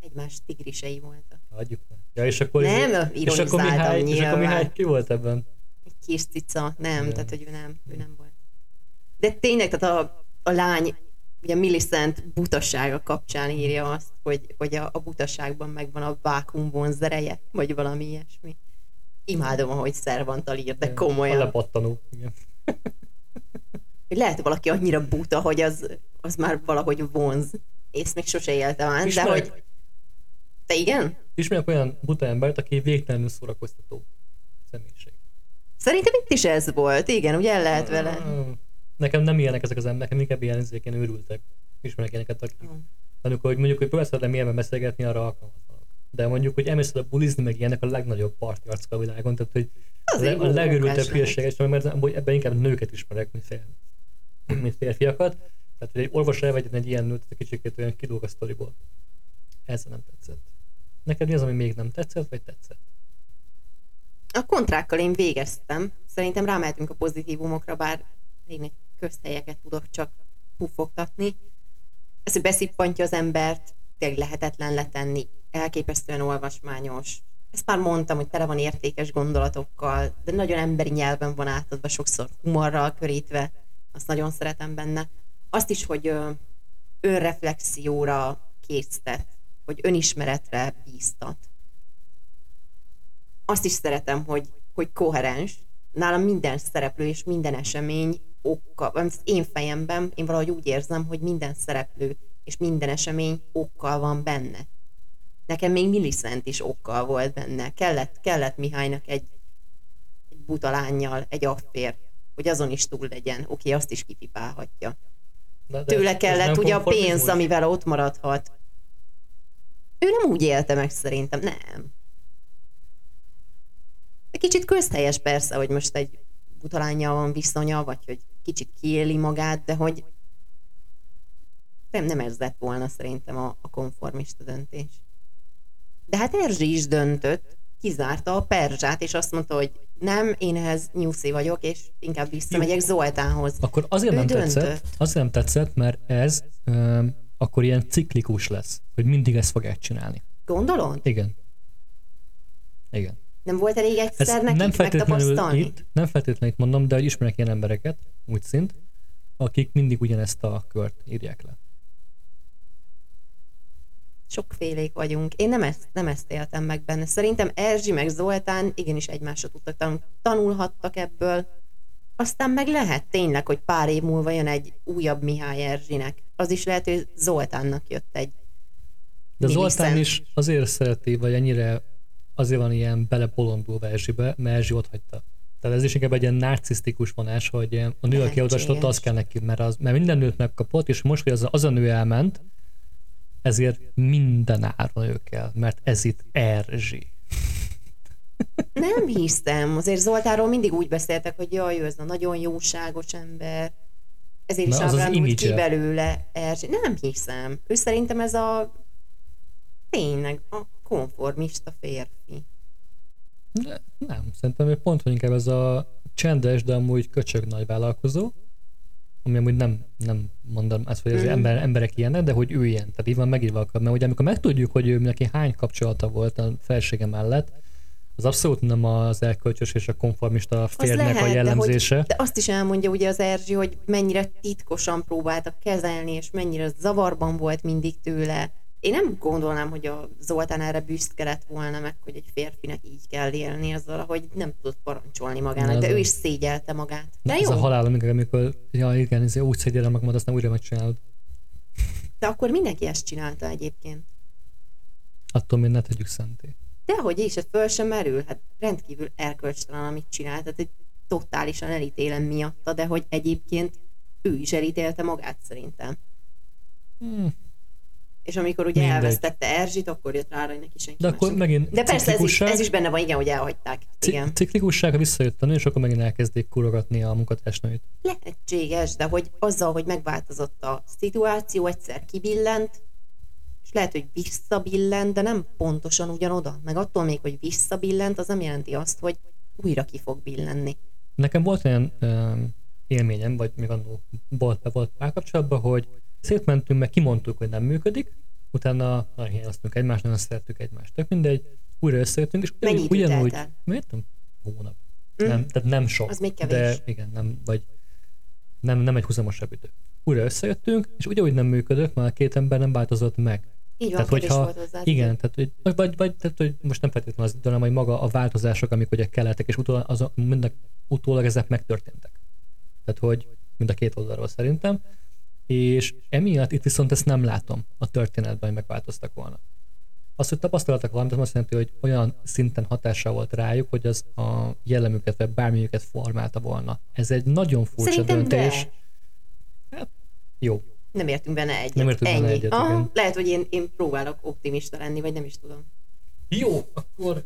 Egymás tigrisei voltak. Hagyjuk meg. Ja, és akkor, Nem, és akkor, Mihály, és akkor nyilván. Mihály ki volt ebben? Egy kis cica, nem, Igen. tehát hogy ő nem, ő nem volt. De tényleg, tehát a, a lány, ugye Millicent butasága kapcsán írja azt, hogy, hogy a, a butaságban megvan a vákum vonzereje, vagy valami ilyesmi. Imádom, ahogy Szervantal ír, de A komolyan. lepattanó. Igen. Hogy lehet valaki annyira buta, hogy az, az már valahogy vonz. Ész még sose éltem át, de hogy... Te igen? Ismerek olyan buta embert, aki végtelenül szórakoztató személyiség. Szerintem itt is ez volt, igen, ugye el lehet vele. Nekem nem ilyenek ezek az emberek, inkább ilyen ezek ilyen őrültek. Ismerek ilyeneket, akik Mm. amikor hogy mondjuk, hogy próbálsz velem milyenben beszélgetni, arra alkalmatlanok. De mondjuk, hogy emész oda bulizni, meg ilyenek a legnagyobb parti arcok a világon, tehát hogy a, le, a legörültebb munkás hülyeség, és mert ebben inkább nőket ismerek, mint, fél, mint férfiakat. Tehát, hogy egy orvos elvegyen egy ilyen nőt, egy kicsit olyan kilóg a sztoriból. Ez nem tetszett. Neked mi az, ami még nem tetszett, vagy tetszett? A kontrákkal én végeztem. Szerintem rámehetünk a pozitívumokra, bár én egy közhelyeket tudok csak pufogtatni. Ez, beszippantja az embert, tényleg lehetetlen letenni, elképesztően olvasmányos. Ezt már mondtam, hogy tele van értékes gondolatokkal, de nagyon emberi nyelven van átadva, sokszor humorral körítve. Azt nagyon szeretem benne. Azt is, hogy önreflexióra késztet, hogy önismeretre bíztat azt is szeretem, hogy, hogy koherens. Nálam minden szereplő és minden esemény okkal, az én fejemben én valahogy úgy érzem, hogy minden szereplő és minden esemény okkal van benne. Nekem még Millicent is okkal volt benne. Kellett, kellett Mihálynak egy, egy buta lányjal, egy affér, hogy azon is túl legyen. Oké, azt is kipipálhatja. De, de Tőle kellett ugye a pénz, amivel ott maradhat. Ő nem úgy élte meg szerintem, nem. Kicsit közhelyes persze, hogy most egy butalányjal van viszonya, vagy hogy kicsit kiéli magát, de hogy nem, nem ez lett volna szerintem a, a konformista döntés. De hát Erzsi is döntött, kizárta a perzsát, és azt mondta, hogy nem, én ehhez nyuszi vagyok, és inkább visszamegyek Zoltánhoz. Akkor azért Ő nem döntött. tetszett, azért nem tetszett, mert ez um, akkor ilyen ciklikus lesz, hogy mindig ezt fogják csinálni. Gondolod? Igen. Igen. Nem volt elég egyszer nekik nem feltétlenül itt, nem feltétlenül itt mondom, de hogy ismerek ilyen embereket, úgy szint, akik mindig ugyanezt a kört írják le. Sokfélék vagyunk. Én nem ezt, nem ezt éltem meg benne. Szerintem Erzsi meg Zoltán igenis egymásra tudtak tanulni. Tanulhattak ebből. Aztán meg lehet tényleg, hogy pár év múlva jön egy újabb Mihály Erzsinek. Az is lehet, hogy Zoltánnak jött egy. De. Zoltán is azért szereti, vagy ennyire azért van ilyen belebolondulva Erzsibe, mert Erzsi ott hagyta. Tehát ez is inkább egy ilyen narcisztikus vonás, hogy a nő, aki Lehetséges. elutasította, az kell neki, mert, az, mert minden nőt megkapott, és most, hogy az, az a nő elment, ezért minden áron ő kell, mert ez itt Erzsi. Nem hiszem. Azért Zoltánról mindig úgy beszéltek, hogy jaj, ő ez a nagyon jóságos ember. Ezért is Na, az ábrándult ki image-e. belőle Erzsi. Nem hiszem. Ő szerintem ez a tényleg a konformista férfi. De nem, szerintem ő pont, hogy inkább ez a csendes, de amúgy köcsög nagy vállalkozó, ami amúgy nem, nem mondom azt, hogy az Mhm. ember, emberek ilyenek, de hogy ő ilyen. Tehát így van megírva, akkor, mert ugye amikor megtudjuk, hogy ő neki hány kapcsolata volt a felesége mellett, az abszolút nem az elkölcsös és a konformista férnek lehet, a de hogy- jellemzése. De azt is elmondja ugye az Erzsi, hogy mennyire titkosan próbáltak kezelni, és mennyire zavarban volt mindig tőle. Én nem gondolnám, hogy a Zoltán erre büszke lett volna meg, hogy egy férfinak így kell élni azzal, hogy nem tudott parancsolni magának, Na, de ő is szégyelte magát. De Ez jó, a halál, amikor, amikor ja igen, ez úgy szedjelem magamat, aztán újra megcsinálod. de akkor mindenki ezt csinálta egyébként. Attól még ne tegyük szenté. Dehogy is, ez föl sem merül. Hát rendkívül erkölcstelen, amit csinált. Tehát egy totálisan elítélem miatta, de hogy egyébként ő is elítélte magát szerintem. Hmm. És amikor ugye Mindegy. elvesztette Erzsit, akkor jött rá, hogy neki senki De akkor megint De persze ez is, ciklikusság, ez is benne van, igen, hogy elhagyták. Igen. ci- ciklikussága visszajött a nő, és akkor megint elkezdik kurogatni a munkatársnőit. Lehetséges, de hogy azzal, hogy megváltozott a szituáció, egyszer kibillent, és lehet, hogy visszabillent, de nem pontosan ugyanoda. Meg attól még, hogy visszabillent, az nem jelenti azt, hogy újra ki fog billenni. Nekem volt olyan um, élményem, vagy még annól volt, volt párkapcsolatban, hogy szétmentünk, meg kimondtuk, hogy nem működik, utána nagyon hiányoztunk egymást, nagyon szerettük egymást. Tök mindegy, újra összejöttünk, és Mennyi idő ugyanúgy, miért nem hónap? Mm. Nem, tehát nem sok. Az még kevés. De igen, nem, vagy nem, nem egy huzamosabb idő. Újra összejöttünk, és ugyanúgy nem működött, mert a két ember nem változott meg. Így van, Tehát, hogyha- volt hozzá. Igen, tehát, hogy, vagy, vagy, tehát, hogy most nem feltétlenül az hanem hogy maga a változások, amik ugye kellettek, és utólag, az, mind a, utólag ezek megtörténtek. Tehát, hogy mind a két oldalról szerintem. És emiatt itt viszont ezt nem látom a történetben, hogy megváltoztak volna. Az, hogy tapasztaltak valamit, az azt jelenti, hogy olyan szinten hatással volt rájuk, hogy az a jellemüket, vagy bármilyüket formálta volna. Ez egy nagyon furcsa Szerintem döntés. de. Hát, jó. Nem értünk benne egyet. Nem értünk Ennyi. benne egyet, Aha, igen. Lehet, hogy én, én próbálok optimista lenni, vagy nem is tudom. Jó, akkor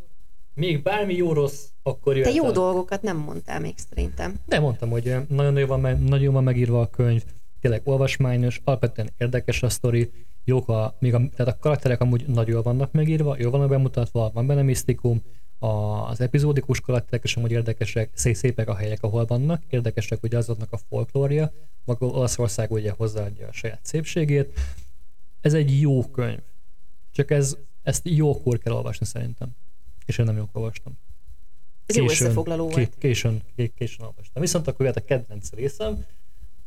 még bármi jó-rossz, akkor Te jöhet jó el. dolgokat nem mondtál még szerintem. De mondtam, hogy nagyon nagyon van, nagyon van megírva a könyv, tényleg olvasmányos, alapvetően érdekes a sztori, jók a, még a, tehát a karakterek amúgy nagyon jól vannak megírva, jól vannak bemutatva, van benne misztikum, a, az epizódikus karakterek is amúgy érdekesek, szép, szépek a helyek, ahol vannak, érdekesek ugye azoknak a folklória, maga Olaszország ugye hozzáadja a saját szépségét. Ez egy jó könyv, csak ez, ezt jókor kell olvasni szerintem. És én nem jókor olvastam. Ez jó összefoglaló volt. Ké- későn, ké- későn olvastam. Viszont akkor jött a kedvenc részem,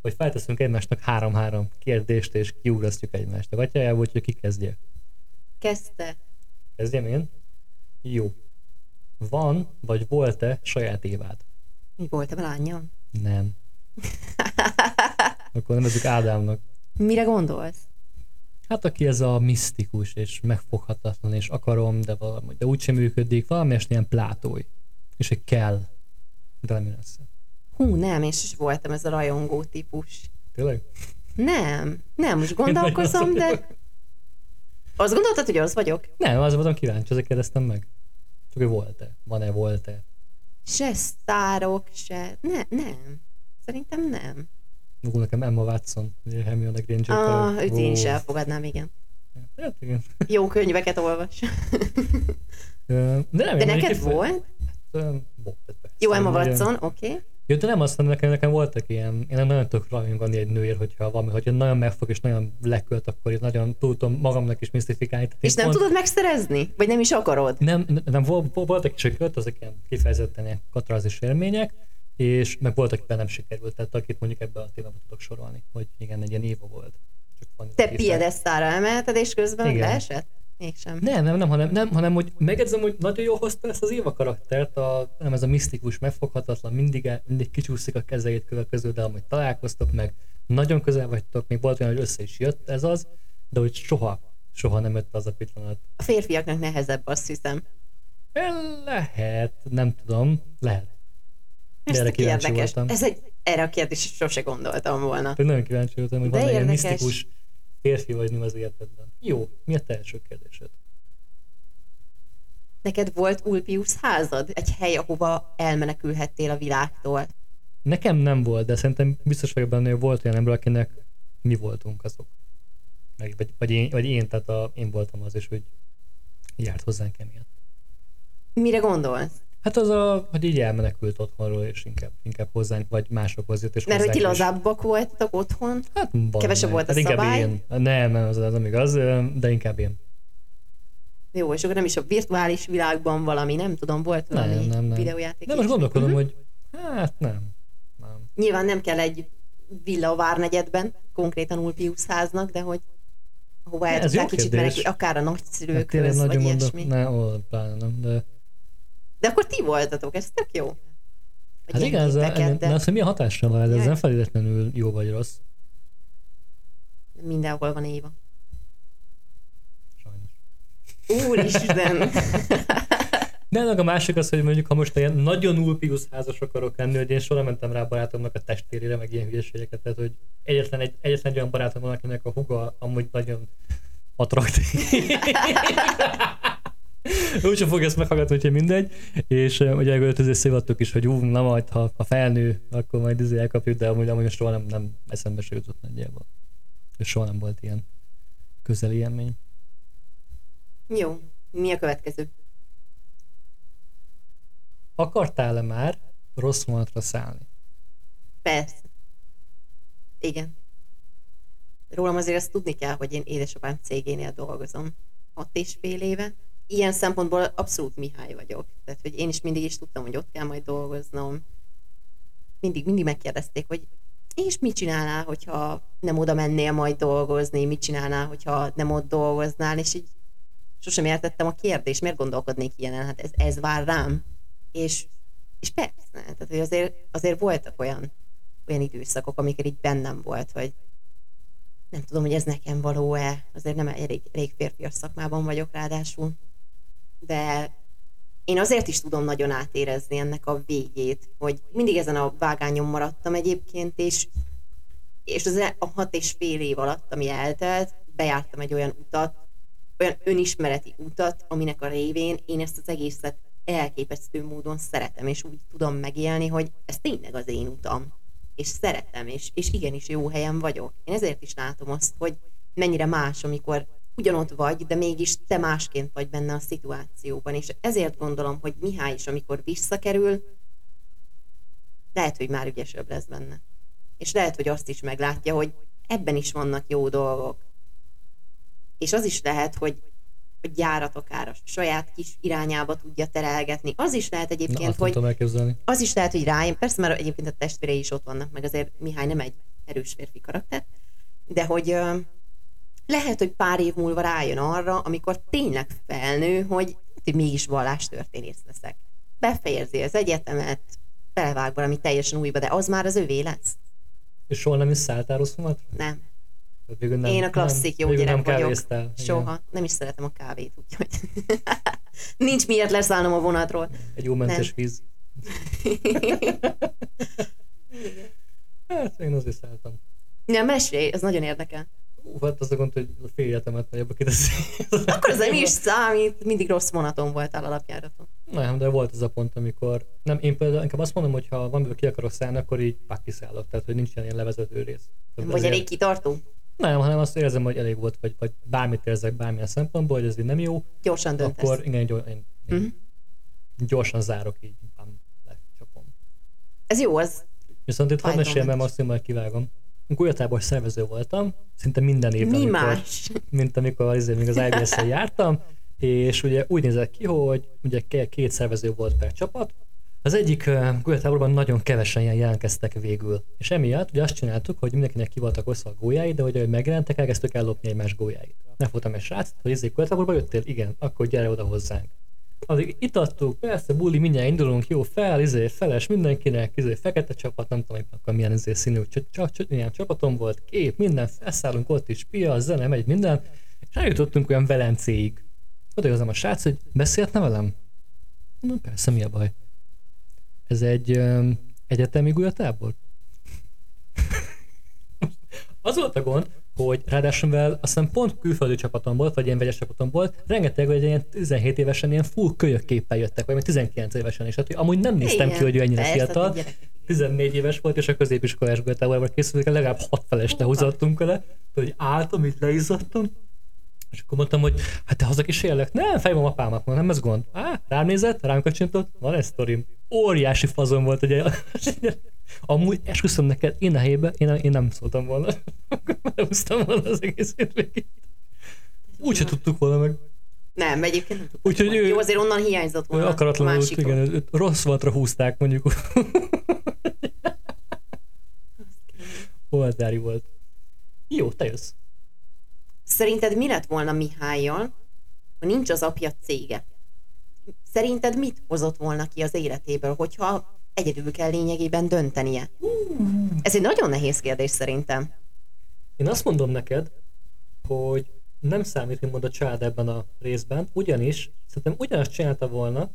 hogy felteszünk egymásnak három-három kérdést, és kiugrasztjuk egymást. A gatyájából, hogy ki kezdje. Kezdte. Kezdjem én? Jó. Van, vagy volt-e saját évád? Mi voltam lányom? Nem. Akkor nevezzük Ádámnak. Mire gondolsz? Hát aki ez a misztikus, és megfoghatatlan, és akarom, de valami, de úgysem működik, valami ilyen plátói. És hogy kell. De nem össze. Hú, nem, én is voltam ez a rajongó típus. Tényleg? Nem, nem, most gondolkozom, de azt gondoltad, hogy az vagyok? Nem, az voltam kíváncsi, ezért kérdeztem meg. Csak hogy volt-e? Van-e, volt-e? Se sztárok, se... Ne, nem. Szerintem nem. Ú, nekem Emma Watson, Hermione Granger. Ah, őt én is elfogadnám, igen. Hát igen. Jó könyveket olvas. De nem, De neked volt? ö, Volt. Jó, Emma Watson, oké. Okay. Jó, de nem azt mondom, nekem, nekem voltak ilyen, én nem nagyon tudok rajongani egy nőért, hogyha valami, hogyha nagyon megfog és nagyon lekölt, akkor én nagyon tudtam magamnak is misztifikálni. Tehát És nem pont- tudod megszerezni? Vagy nem is akarod? Nem, nem, nem vol- vol- voltak is, hogy költ, azok ilyen kifejezetten ilyen katarzis élmények, és meg voltak, akikben nem sikerült, tehát akit mondjuk ebbe a témában tudok sorolni, hogy igen, egy ilyen éva volt. Csak van Te piedesztára emelted, és közben Igen. leesett? Mégsem. Nem, nem, nem, hanem, nem, hanem hogy megedzem, hogy nagyon jól hozta ezt az Éva karaktert, a, nem ez a misztikus, megfoghatatlan, mindig, mindig kicsúszik a kezeit kövek közül, de amúgy találkoztok meg, nagyon közel vagytok, még volt olyan, hogy össze is jött ez az, de hogy soha, soha nem jött az a pillanat. A férfiaknak nehezebb, azt hiszem. Lehet, nem tudom, lehet. Ez erre kíváncsi érdekes. voltam. Ez egy, erre a kérdésre sose gondoltam volna. Pedig nagyon kíváncsi voltam, hogy De van egy misztikus férfi vagy nő az életedben. Jó, mi a te első kérdésed? Neked volt Ulpius házad? Egy hely, ahova elmenekülhettél a világtól? Nekem nem volt, de szerintem biztos vagyok benne, hogy volt olyan ember, akinek mi voltunk azok. Meg, vagy, vagy, én, vagy én, tehát a, én voltam az, és hogy járt hozzánk emiatt. Mire gondolsz? Hát az a, hogy így elmenekült otthonról, és inkább, inkább hozzánk, vagy másokhoz jött. És Mert hogy ti lazábbak voltatok otthon, Hát valami. Kevesebb volt a hát szabály? Én. Nem, nem, az, az nem igaz, de inkább én. jó, és akkor nem is a virtuális világban valami, nem tudom, volt valami Nem, nem, nem. videójáték. De most gondolkodom, Mhm. hogy hát nem. nem. Nyilván nem kell egy villa a Várnegyedben, konkrétan Ulpius háznak, de hogy hova el tudták kicsit menekülni, akár a Hát nagyszülőkhöz, tényleg vagy ilyesmi. ne, ó, pláne nem, de De akkor ti voltatok, ez tök jó. Vagy hát igen, ez a, gyengébbeket, de az, hogy milyen hatással van, ez nem feltétlenül jó vagy rossz. mindenhol van Éva. Sajnos. Úristen! De ennek a másik az, hogy mondjuk, ha most ilyen nagyon ulpius házas akarok lenni, hogy én soha mentem rá a barátomnak a testvérére, meg ilyen hülyeségeket, tehát hogy egyetlen egy, egyetlen egy olyan barátom van, akinek a huga amúgy nagyon attraktív. Úgy sem fog ezt meghallgatni, úgyhogy mindegy. És uh, ugye öltözés szivattuk is, hogy ú, na majd, ha, ha felnő, akkor majd izé elkapjuk, de amúgy, amúgy soha nem, nem eszembe se jutott nagyjából. És soha nem volt ilyen közeli élmény. jó, mi a következő? Akartál-e már rossz vonatra szállni? Persze. Igen. Rólam azért azt tudni kell, hogy én édesapám cégénél dolgozom. Hat és fél éve. Ilyen szempontból abszolút Mihály vagyok. Tehát, hogy én is mindig is tudtam, hogy ott kell majd dolgoznom. Mindig, mindig megkérdezték, hogy és mit csinálnál, hogyha nem oda mennél majd dolgozni, mit csinálnál, hogyha nem ott dolgoznál, és így sosem értettem a kérdést, miért gondolkodnék ilyenen, hát ez, ez vár rám. És, és persze, tehát hogy azért, azért voltak olyan, olyan időszakok, amikor így bennem volt, hogy nem tudom, hogy ez nekem való-e, azért nem elég, elég férfias szakmában vagyok ráadásul, de én azért is tudom nagyon átérezni ennek a végét, hogy mindig ezen a vágányon maradtam egyébként, és, és az e- a hat és fél év alatt, ami eltelt, bejártam egy olyan utat, olyan önismereti utat, aminek a révén én ezt az egészet elképesztő módon szeretem, és úgy tudom megélni, hogy ez tényleg az én utam. És szeretem, és, és igenis jó helyen vagyok. Én ezért is látom azt, hogy mennyire más, amikor ugyanott vagy, de mégis te másként vagy benne a szituációban. És ezért gondolom, hogy Mihály is, amikor visszakerül, lehet, hogy már ügyesebb lesz benne. És lehet, hogy azt is meglátja, hogy ebben is vannak jó dolgok. És az is lehet, hogy hogy gyárat akár a saját kis irányába tudja terelgetni. Az is lehet Na, egyébként, nem hogy az is lehet, hogy rájön, persze, mert egyébként a testvérei is ott vannak, meg azért Mihály nem egy erős férfi karakter, de hogy lehet, hogy pár év múlva rájön arra, amikor tényleg felnő, hogy, hogy mégis vallástörténész leszek. Befejezi az egyetemet, belevág valami teljesen újba, de az már az övé lesz. És soha nem is szálltál rossz vonatra? Nem. Végül nem, Én a klasszik jó végül gyerek nem vagyok. kávéztál. Igen. Soha. Nem is szeretem a kávét, úgyhogy nincs miért leszállnom a vonatról. Egy jó mentes Nem. víz. Hát én azért szálltam. Nem, mesélj, ez nagyon érdekel. Hát az a gond, hogy a fél életemet nagyobb kiteszi. Akkor ez nem is számít, mindig rossz vonaton voltál alapjáraton. Nem, de volt az a pont, amikor... Nem, én például inkább azt mondom, hogy ha valamiből ki akarok szállni, akkor így pakiszállok, tehát hogy nincs ilyen levezető rész. Tehát Vagy ezért- elég kitartó? Nem, hanem azt érzem, hogy elég volt, vagy, vagy bármit érzek bármilyen szempontból, hogy ez így nem jó, Gyorsan döntesz. akkor igen, gyors, én, én Mhm. gyorsan zárok így, bám, lecsapom. Ez jó, az Viszont itt hadd meséljem, mert azt én majd kivágom. Gulyatában szervező voltam, szinte minden évben, mi amikor, más? mint amikor azért még az IBS-en jártam, és ugye úgy nézett ki, hogy ugye két szervező volt per csapat, az egyik gólyatáborban nagyon kevesen ilyen jelentkeztek végül. És emiatt ugye azt csináltuk, hogy mindenkinek ki voltak osztva a gólyái, de hogy megjelentek, elkezdtük ellopni egymás gólyáit. Megfogtam egy srác, hogy ezért gólyatáborba jöttél? Igen, akkor gyere oda hozzánk. Addig itattuk, persze, buli, mindjárt indulunk, jó, fel, izé, feles mindenkinek, izé, fekete csapat, nem tudom, éppen akkor milyen izé színű cs- cs- cs- ilyen csapatom volt, kép, minden, felszállunk, ott is pia, zene, megy minden, és eljutottunk olyan Velencéig. Oda hozzám a srác, hogy beszélhetne velem? Na persze, mi a baj? Ez egy um, egyetemi gulyatábor? az volt a gond, hogy ráadásul mivel azt hiszem pont külföldi csapatom volt, vagy ilyen vegyes csapatom volt, rengeteg, hogy ilyen 17 évesen ilyen full kölyök képpel jöttek, vagy még 19 évesen is. Hát hogy amúgy nem néztem Igen, ki, hogy ő ennyire fiatal. hát gyerekek. 14 éves volt, és a középiskolás gulyatáborban készültek, legalább hat feleste húzottunk vele, hogy álltam, itt leizzadtam, És akkor mondtam, hogy hát te hazakísérlek? Nem, fej van apámat, nem ez gond. Á, rám nézett, rám kacsintott, van ez sztorim. Óriási fazon volt, ugye. Amúgy esküszöm neked, én a helyébe, én, én nem szóltam volna. Lehúztam volna az egész végét. Úgy se tudtuk volna meg. Nem, egyébként nem tudtam. Úgyhogy ő- Jó, azért onnan hiányzott volna Akaratlanul, másikról. igen, őt rossz voltra húzták mondjuk. Oldári volt. Jó, te jössz. Szerinted mi lett volna Mihályjal, ha nincs az apja cége? Szerinted mit hozott volna ki az életéből, hogyha egyedül kell lényegében döntenie? Ez egy nagyon nehéz kérdés szerintem. Én azt mondom neked, hogy nem számít, hogy mond a család ebben a részben, ugyanis szerintem ugyanazt csinálta volna,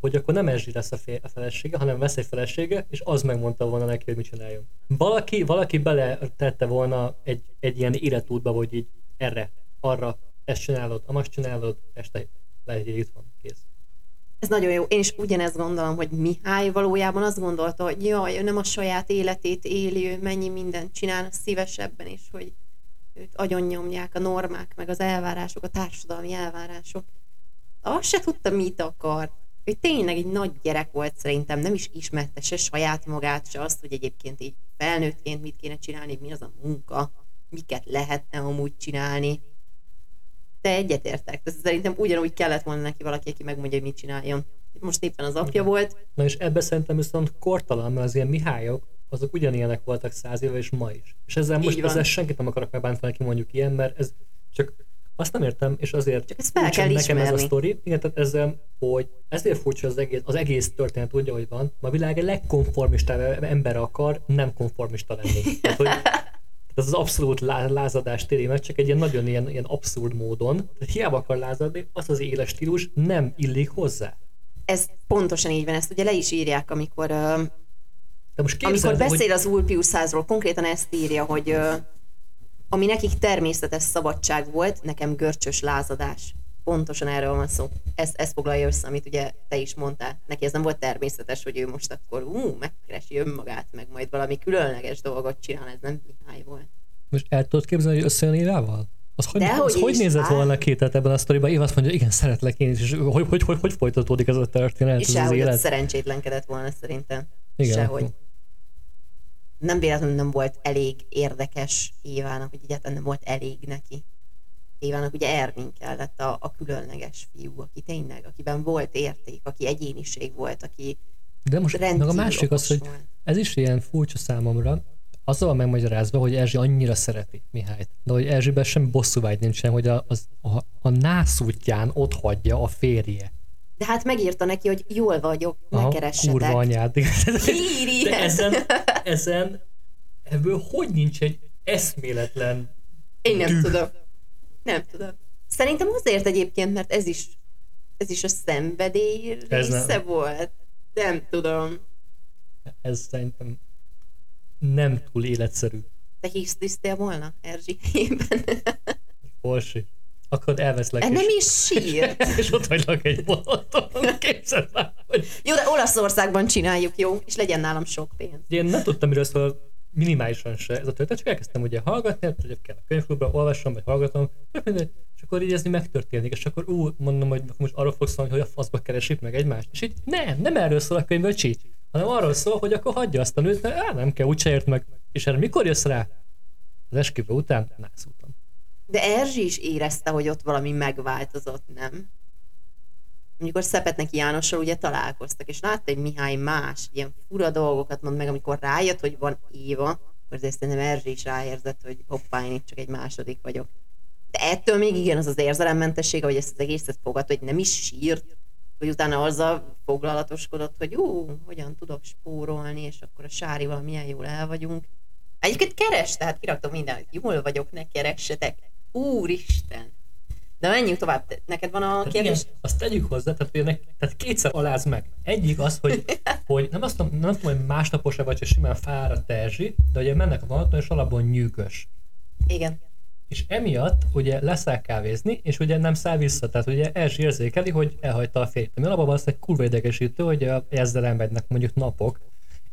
hogy akkor nem Erzsi lesz a, fél, a felesége, hanem vesz egy felesége, és az megmondta volna neki, hogy mit csináljon. Valaki, valaki bele tette volna egy, egy ilyen életútba, hogy így erre, arra, ezt csinálod, amazt csinálod, este lehet, itt van. Ez nagyon jó. Én is ugyanezt gondolom, hogy Mihály valójában azt gondolta, hogy jaj, ő nem a saját életét éli, ő mennyi mindent csinál szívesebben, és hogy őt agyonnyomják a normák, meg az elvárások, a társadalmi elvárások. Azt se tudta, mit akar. Ő tényleg egy nagy gyerek volt szerintem, nem is ismerte se saját magát, se azt, hogy egyébként így felnőttként mit kéne csinálni, mi az a munka, miket lehetne amúgy csinálni. De egyetértek. Ez szerintem ugyanúgy kellett volna neki valaki, aki megmondja, hogy mit csináljon. Most éppen az apja Igen. volt, Na és ebbe szerintem viszont kortalan, mert az ilyen Mihályok, azok ugyanilyenek voltak száz éve és ma is. És ezzel most van. ezzel senkit nem akarok megbántani, aki mondjuk ilyen, mert ez csak azt nem értem, és azért Csak ezt fel kell nekem ez a ismerni. sztori. Igen, tehát ezzel, hogy ezért furcsa az egész, az egész történet úgy, ahogy van, ma a világ a legkonformistább ember akar nem konformista lenni. Tehát, hogy ez az abszolút lá- lázadás téri meg, csak egy ilyen nagyon ilyen, ilyen abszurd módon. Tehát hiába akar lázadni, az az éles stílus nem illik hozzá. ez pontosan így van, ezt ugye le is írják, amikor, De most amikor képzeld, hogy beszél az Ulpius házról, konkrétan ezt írja, hogy ami nekik természetes szabadság volt, nekem görcsös lázadás. Pontosan erről van szó. Ez, ez foglalja össze, amit ugye te is mondtál. Neki ez nem volt természetes, hogy ő most akkor ú, megkeresi önmagát, meg majd valami különleges dolgot csinál, ez nem Mihály volt. Most el tudod képzelni, hogy összejön Évával? Az hogy, Dehogy az hogy nézett á. volna ki tehát ebben a sztoriban? Éva azt mondja, igen, szeretlek én is, és hogy, hogy, hogy, hogy folytatódik ez a történet, És ez az élet? szerencsétlenkedett volna szerintem. Igen. Sehogy. Nem véletlenül nem volt elég érdekes Évának, hogy egyáltalán nem volt elég neki. Évának ugye Ervin kellett a, a különleges fiú, aki tényleg, akiben volt érték, aki egyéniség volt, aki De most meg a másik az, hogy volt. ez is ilyen furcsa számomra, azzal van megmagyarázva, hogy Erzsi annyira szereti Mihályt, de hogy Erzsiben sem bosszúvágy nincsen, hogy a, az, a, a nászútján ott hagyja a férje. De hát megírta neki, hogy jól vagyok, ne Aha, keressetek. Kurva anyád. De ezen, ezen, ebből hogy nincs egy eszméletlen Én nem düh? tudom. Nem tudom. Szerintem azért egyébként, mert ez is, ez is a szenvedély Ez nem. része volt. Nem tudom. Ez szerintem nem túl életszerű. Te hisztisztél volna Erzsi helyében? Orsi. Akkor elveszlek E, és, nem is sír. és ott hagylak egy Balaton. Képzeld el, hogy Jó, de Olaszországban csináljuk, jó? És legyen nálam sok pénz. Én nem tudtam miről szól minimálisan se ez a történet, csak elkezdtem ugye hallgatni, hát, hogy kell a könyvklubra, olvasom, vagy hallgatom, mindegy, és akkor így ez megtörténik, és akkor ú, mondom, hogy most arról fogsz szólni, hogy a faszba keresik meg egymást, és így nem, nem erről szól a könyv, csícs, hanem arról szól, hogy akkor hagyja azt a nőt, mert á, nem kell, úgyse ért meg. És erre mikor jössz rá? Az esküvő után nászúton. De Erzsi is érezte, hogy ott valami megváltozott, nem? Amikor Szepetnek Jánossal ugye találkoztak, és látta, hogy Mihály más, ilyen fura dolgokat mond meg, amikor rájött, hogy van Éva, akkor azért szerintem Erzsi is ráérzett, hogy hoppá, én itt csak egy második vagyok. De ettől még igen, az az érzelemmentessége, hogy ezt az egészet fogadta, hogy nem is sírt, hogy utána azzal foglalatoskodott, hogy ú, hogyan tudok spórolni, és akkor a Sárival milyen jól el vagyunk. Egyébként keres, tehát kiraktam minden, hogy jól vagyok, ne keressetek. Úristen! De menjünk tovább. Neked van a Tehát igen, kérdés? azt tegyük hozzá, tehát, hogy ennek, tehát kétszer aláz meg. Egyik az, hogy, hogy nem azt mondom, nem tudom, hogy másnapos-e vagy, hogy simán fáradt Erzsi, de ugye mennek a vonaton, és alapból nyűgös. Igen. És emiatt ugye leszáll kávézni, és ugye nem száll vissza. Tehát ugye Erzsi érzékeli, hogy elhagyta a férjét. Ami alapban az egy kurva idegesítő, hogy ezzel elmegynek mondjuk napok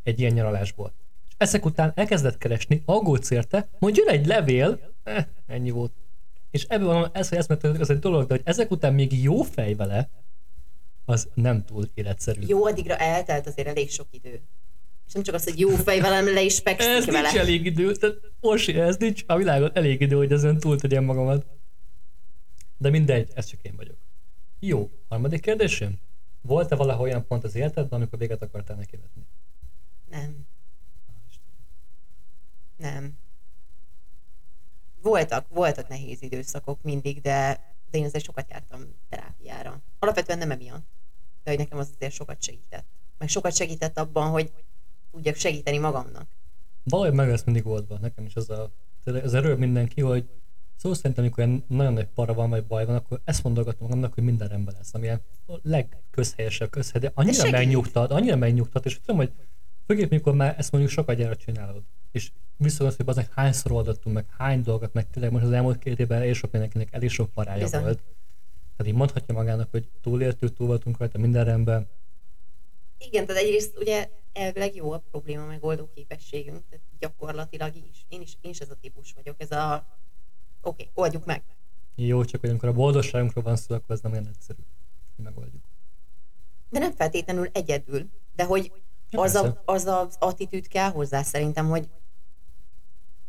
egy ilyen nyaralásból. És ezek után elkezdett keresni, aggódsz érte, mondj jön egy levél, eh, ennyi volt. És ebből van ez, hogy ezt az egy dolog, de hogy ezek után még jó fej vele, az nem túl életszerű. Jó, addigra eltelt azért elég sok idő. És nem csak az, hogy jó fej velem, le is pekszik Ez vele. nincs elég idő, tehát Orsi, ez nincs a világon elég idő, hogy ezen túl tegyem magamat. De mindegy, ez csak én vagyok. Jó, harmadik kérdésem. Volt-e valahol olyan pont az életedben, amikor véget akartál neki vetni? Nem. Nem. Voltak, voltak nehéz időszakok mindig, de, de én azért sokat jártam terápiára. Alapvetően nem emiatt, de hogy nekem az azért sokat segített. Meg sokat segített abban, hogy tudjak segíteni magamnak. Valahogy meg lesz mindig oldva. Nekem is az a, az erő mindenki, hogy szó szerintem, amikor ilyen nagyon nagy para van, vagy baj van, akkor ezt mondogatom magamnak, hogy minden rendben lesz, ami a legközhelyesebb közhely, de annyira segít. megnyugtat, annyira megnyugtat, és tudom, hogy főképp, mikor már ezt mondjuk sokat gyára csinálod, és viszont, hogy azok hányszor oldottunk meg, hány dolgot, meg tényleg most az elmúlt két évben elég sok mindenkinek elég sok parája Bizony. volt. Tehát így mondhatja magának, hogy túléltük, túl voltunk rajta minden rendben. Igen, tehát egyrészt ugye elvileg jó a probléma megoldó képességünk, tehát gyakorlatilag is. Én is, én is ez a típus vagyok, ez a oké, okay, oldjuk meg. Jó, csak hogy amikor a boldogságunkról van szó, akkor ez nem olyan egyszerű, hogy megoldjuk. De nem feltétlenül egyedül, de hogy Ja, az, a, az az attitűd kell hozzá szerintem, hogy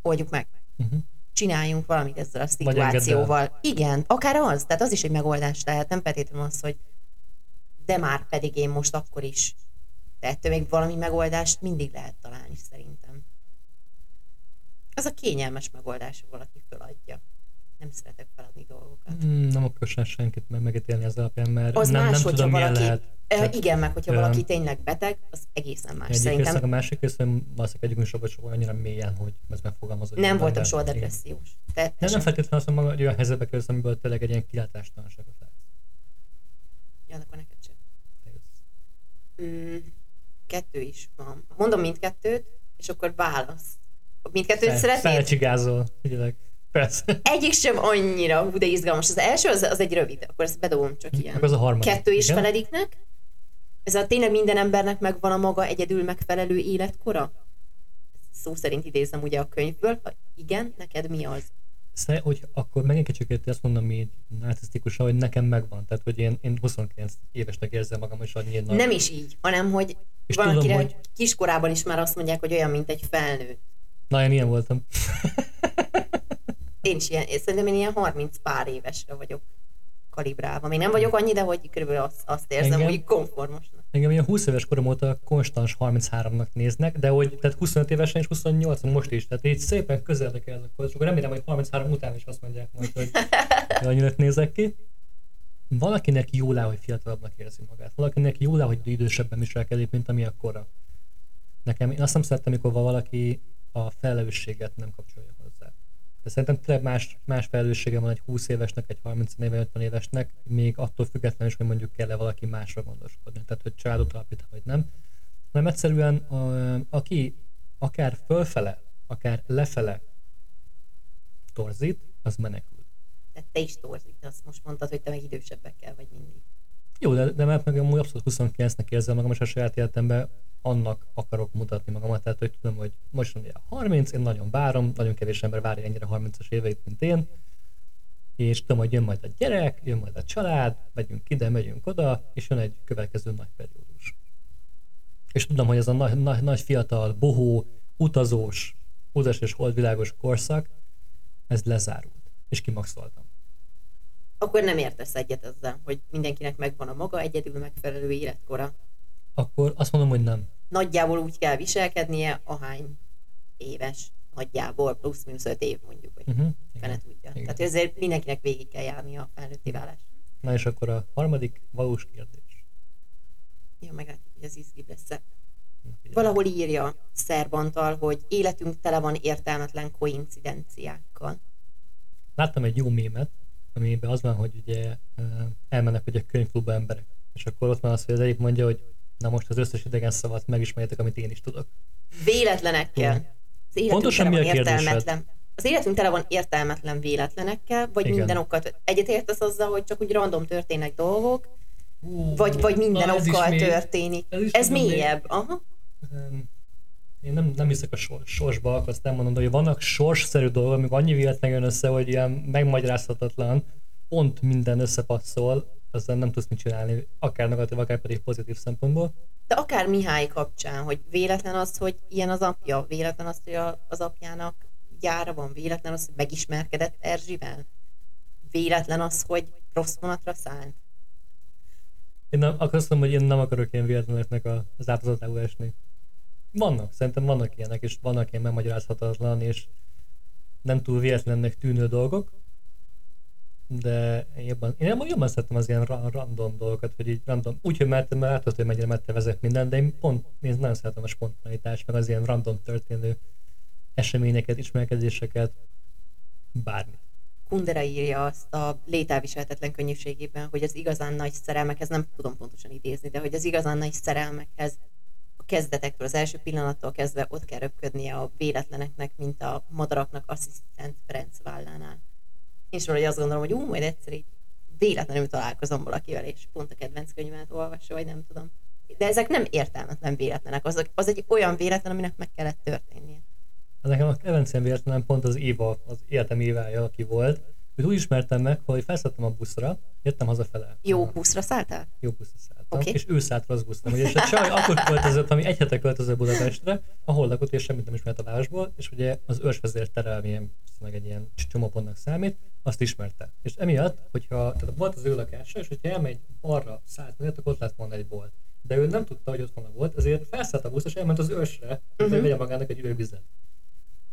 oldjuk meg. Uh-huh. Csináljunk valamit ezzel a szituációval. Igen, akár az, tehát az is egy megoldás lehet, nem feltétlenül az, hogy de már pedig én most akkor is. De ettől még valami megoldást mindig lehet találni szerintem. Az a kényelmes megoldás, valaki föladja. Nem szeretek feladni dolgokat. Mm, Nem akarok sem senkit meg megítélni az alapján, mert Az nem, más, nem tudom, milyen valaki- lehet. Ö, Tehát igen, meg hogyha valaki tényleg beteg, az egészen más. Egyik Szerintem a másik rész, hogy valószínűleg egyikünk sem volt annyira mélyen, hogy ez megfogalmazott. nem voltam soha depressziós. Te, Nem, nem feltétlenül azt mondom, hogy olyan helyzetbe kerülsz, amiből tényleg egy ilyen kilátástalanságot látsz. Ja, akkor neked sem. Mm, kettő is van. Mondom mindkettőt, és akkor válasz. Mindkettőt Fel- szeretnéd? Felcsigázol, figyelek. Persze. Egyik sem annyira, hú, de izgalmas. Az első az, az egy rövid, akkor ezt bedobom csak ilyen. Akkor az a harmadik. Kettő is igen? felediknek. Ez a tényleg minden embernek megvan a maga egyedül megfelelő életkora? Szó szerint idézem ugye a könyvből. Ha igen, neked mi az? Szer- hogy akkor megint kicsit érti azt mondom így narcisztikusan, hogy nekem megvan. Tehát, hogy én, én 29 évesnek érzem magam, és annyi nagy... Nem is így, hanem hogy És van, tudom, hogy- kiskorában is már azt mondják, hogy olyan, mint egy felnőtt. Na, én ilyen voltam. Én is ilyen, én szerintem én ilyen 30 pár évesre vagyok kalibrálva. Még nem vagyok annyi, de hogy körülbelül azt, azt érzem, Engem? hogy komformosnak. Engem ilyen 20 éves korom óta konstans 33-nak néznek, de hogy tehát 25 évesen és 28 most is, tehát így szépen közelre kell akkor, és akkor remélem, hogy 33 után is azt mondják majd, hogy annyira nézek ki. Valakinek jól áll, hogy fiatalabbnak érzi magát. Valakinek jól áll, hogy idősebben viselkedik, mint ami akkora. Nekem, én azt nem szeretem, amikor valaki a felelősséget nem kapcsolja. De szerintem tényleg más, más felelőssége van egy 20 évesnek, egy 30 éve, 50 évesnek, még attól függetlenül is, hogy mondjuk kell-e valaki másra gondoskodni. Tehát, hogy családot alapít, vagy nem. Hanem egyszerűen, a, aki akár fölfele, akár lefele torzít, az menekül. Tehát te is torzítasz. Most mondtad, hogy te meg idősebbekkel vagy mindig. Jó, de, de mert meg amúgy abszolút 29-nek érzem magam, és a saját életemben annak akarok mutatni magamat, tehát hogy tudom, hogy most ugye 30, én nagyon várom, nagyon kevés ember várja ennyire 30-as éveit, mint én, és tudom, hogy jön majd a gyerek, jön majd a család, megyünk ide, megyünk oda, és jön egy következő nagy periódus. És tudom, hogy ez a nagy, nagy, nagy fiatal, bohó, utazós, utas és holdvilágos korszak, ez lezárult, és kimaxoltam. Akkor nem értesz egyet ezzel, hogy mindenkinek megvan a maga egyedül megfelelő életkora. Akkor azt mondom, hogy nem. Nagyjából úgy kell viselkednie, ahány éves. Nagyjából plusz-minusz öt év mondjuk, hogy Uh-huh. fene tudja. Igen. Tehát ezért mindenkinek végig kell járni a felnőtti válást. Na és akkor a harmadik valós kérdés. Ja, meglátjuk, hogy ez izgibb lesz Valahol írja Szerbantal, hogy életünk tele van értelmetlen koincidenciákkal. Láttam egy jó mémet, amiben az van, hogy ugye elmennek ugye könyvklubba emberek. És akkor ott van az, hogy az egyik mondja, hogy na most az összes idegen szavat megismerjetek, amit én is tudok. Véletlenekkel. Az életünk Pontosan mi a értelmetlen. Az életünk tele van értelmetlen véletlenekkel, vagy Igen. minden okkal. Egyetértesz azzal, hogy csak úgy random történnek dolgok, Ú, vagy, vagy minden na, is okkal mély. történik. Ez is Ez mélyebb. Aha. Én nem, nem hiszek a sors, sorsba, azt nem mondom, de hogy vannak sorsszerű dolgok, amik annyi véletlen jön össze, hogy ilyen megmagyarázhatatlan, pont minden összepasszol, aztán nem tudsz mit csinálni, akár negatív, akár pedig pozitív szempontból. De akár Mihály kapcsán, hogy véletlen az, hogy ilyen az apja, véletlen az, hogy a, az apjának gyára van, véletlen az, hogy megismerkedett Erzsivel, véletlen az, hogy rossz vonatra szállt. Én nem, azt mondom, hogy én nem akarok ilyen véletleneknek az áldozatául esni. Vannak, szerintem vannak ilyenek, és vannak ilyen megmagyarázhatatlan, és nem túl véletlennek tűnő dolgok, de jobban, én jobban szeretem az ilyen random dolgokat, hogy így random, úgyhogy mert, mert látod, hogy mennyire vezet minden, de én pont, én nagyon szeretem a spontanitást, meg az ilyen random történő eseményeket, ismerkedéseket, bármi. Kundera írja azt a lételviselhetetlen könnyűségében, hogy az igazán nagy szerelmekhez, nem tudom pontosan idézni, de hogy az igazán nagy szerelmekhez kezdetektől, az első pillanattól kezdve ott kell röpködnie a véletleneknek, mint a madaraknak asszisztent Ferenc vállánál. És valahogy azt gondolom, hogy ú, majd egyszer így véletlenül találkozom valakivel, és pont a kedvenc könyvemet olvassa, vagy nem tudom. De ezek nem értelmetlen véletlenek, az, az egy olyan véletlen, aminek meg kellett történnie. Nekem a kedvencem véletlenem pont az Éva, az életem Évája, aki volt, Őt úgy ismertem meg, hogy felszálltam a buszra, jöttem hazafele. Jó buszra szálltál? Jó buszra szálltam, okay. és ő szállt rossz buszra. Ugye, és a csaj akkor költözött, ami egy hete költözött Budapestre, ahol lakott, és semmit nem ismert a városból, és ugye az ősvezér terelményem, meg egy ilyen csomópontnak számít, azt ismerte. És emiatt, hogyha tehát volt az ő lakása, és hogyha elmegy arra 100 métert, akkor ott lett volna egy bolt. De ő nem tudta, hogy ott van a volt, ezért felszállt a busz, és elment az ősre, uh-huh. hogy vegye magának egy üvegvizet.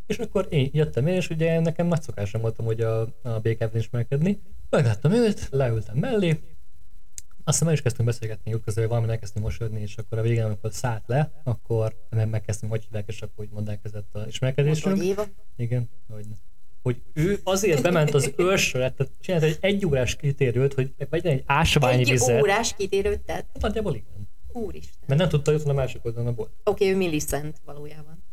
És akkor én jöttem én, és ugye nekem nagy szokásom voltam, hogy a, a BKV-n ismerkedni. Megláttam őt, leültem mellé, aztán meg is kezdtünk beszélgetni úgy közül, hogy valami elkezdtünk mosodni, és akkor a végén, amikor szállt le, akkor megkezdtünk, hogy hívják, és akkor úgy elkezdett a ismerkedésünk. Igen, hogy hogy ő azért bement az őrsre, tehát csinált egy egy órás kitérőt, hogy vegyen egy ásványi egy vizet. Egy órás kitérőt tett? Hát nagyjából igen. Úristen. Mert nem tudta, hogy a másik oldalon a bolt. Oké, okay, ő Millicent valójában.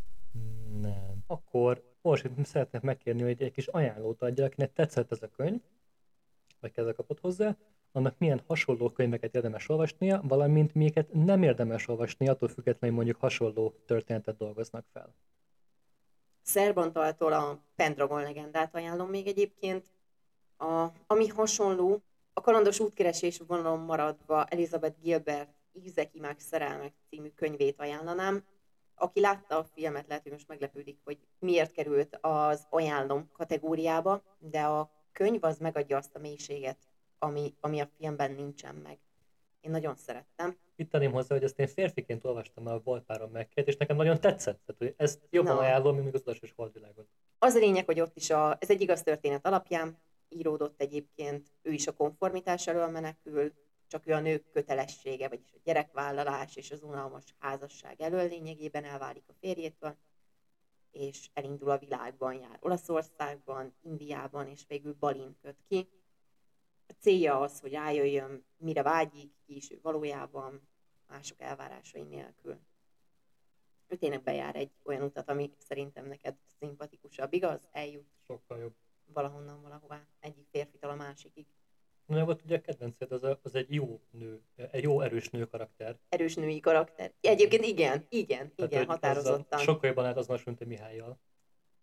Nem akkor Orsit szeretnék megkérni, hogy egy kis ajánlót adja, akinek tetszett ez a könyv, vagy kezdve kapott hozzá, annak milyen hasonló könyveket érdemes olvasnia, valamint miket nem érdemes olvasni, attól függetlenül mondjuk hasonló történetet dolgoznak fel. Szerbantaltól a Pendragon legendát ajánlom még egyébként. A, ami hasonló, a kalandos útkeresés vonalon maradva Elizabeth Gilbert Ízek, imák, szerelmek című könyvét ajánlanám aki látta a filmet, lehet, hogy most meglepődik, hogy miért került az ajánlom kategóriába, de a könyv az megadja azt a mélységet, ami, ami a filmben nincsen meg. Én nagyon szerettem. Itt tenném hozzá, hogy ezt én férfiként olvastam a Volt párom megkért, és nekem nagyon tetszett. Tehát, hogy ezt jobban Na. ajánlom, mint az utasos holdvilágot. Az a lényeg, hogy ott is a, ez egy igaz történet alapján íródott egyébként, ő is a konformitás elől menekül, csak ő a nők kötelessége, vagyis a gyerekvállalás és az unalmas házasság elől lényegében elválik a férjétől, és elindul a világban, jár Olaszországban, Indiában, és végül Balin köt ki. A célja az, hogy rájöjjön, mire vágyik, ő valójában, mások elvárásai nélkül. Ő tényleg bejár egy olyan utat, ami szerintem neked szimpatikusabb, igaz? Eljut. Sokkal jobb. Valahonnan valahová, egyik férfitől a másikig. Na, volt ugye a kedvenced, az, a, az egy jó nő, egy jó erős nő karakter. Erős női karakter. Egyébként igen, igen, Tehát, igen, határozottan. Sokkal jobban állt az mint a Mihályjal.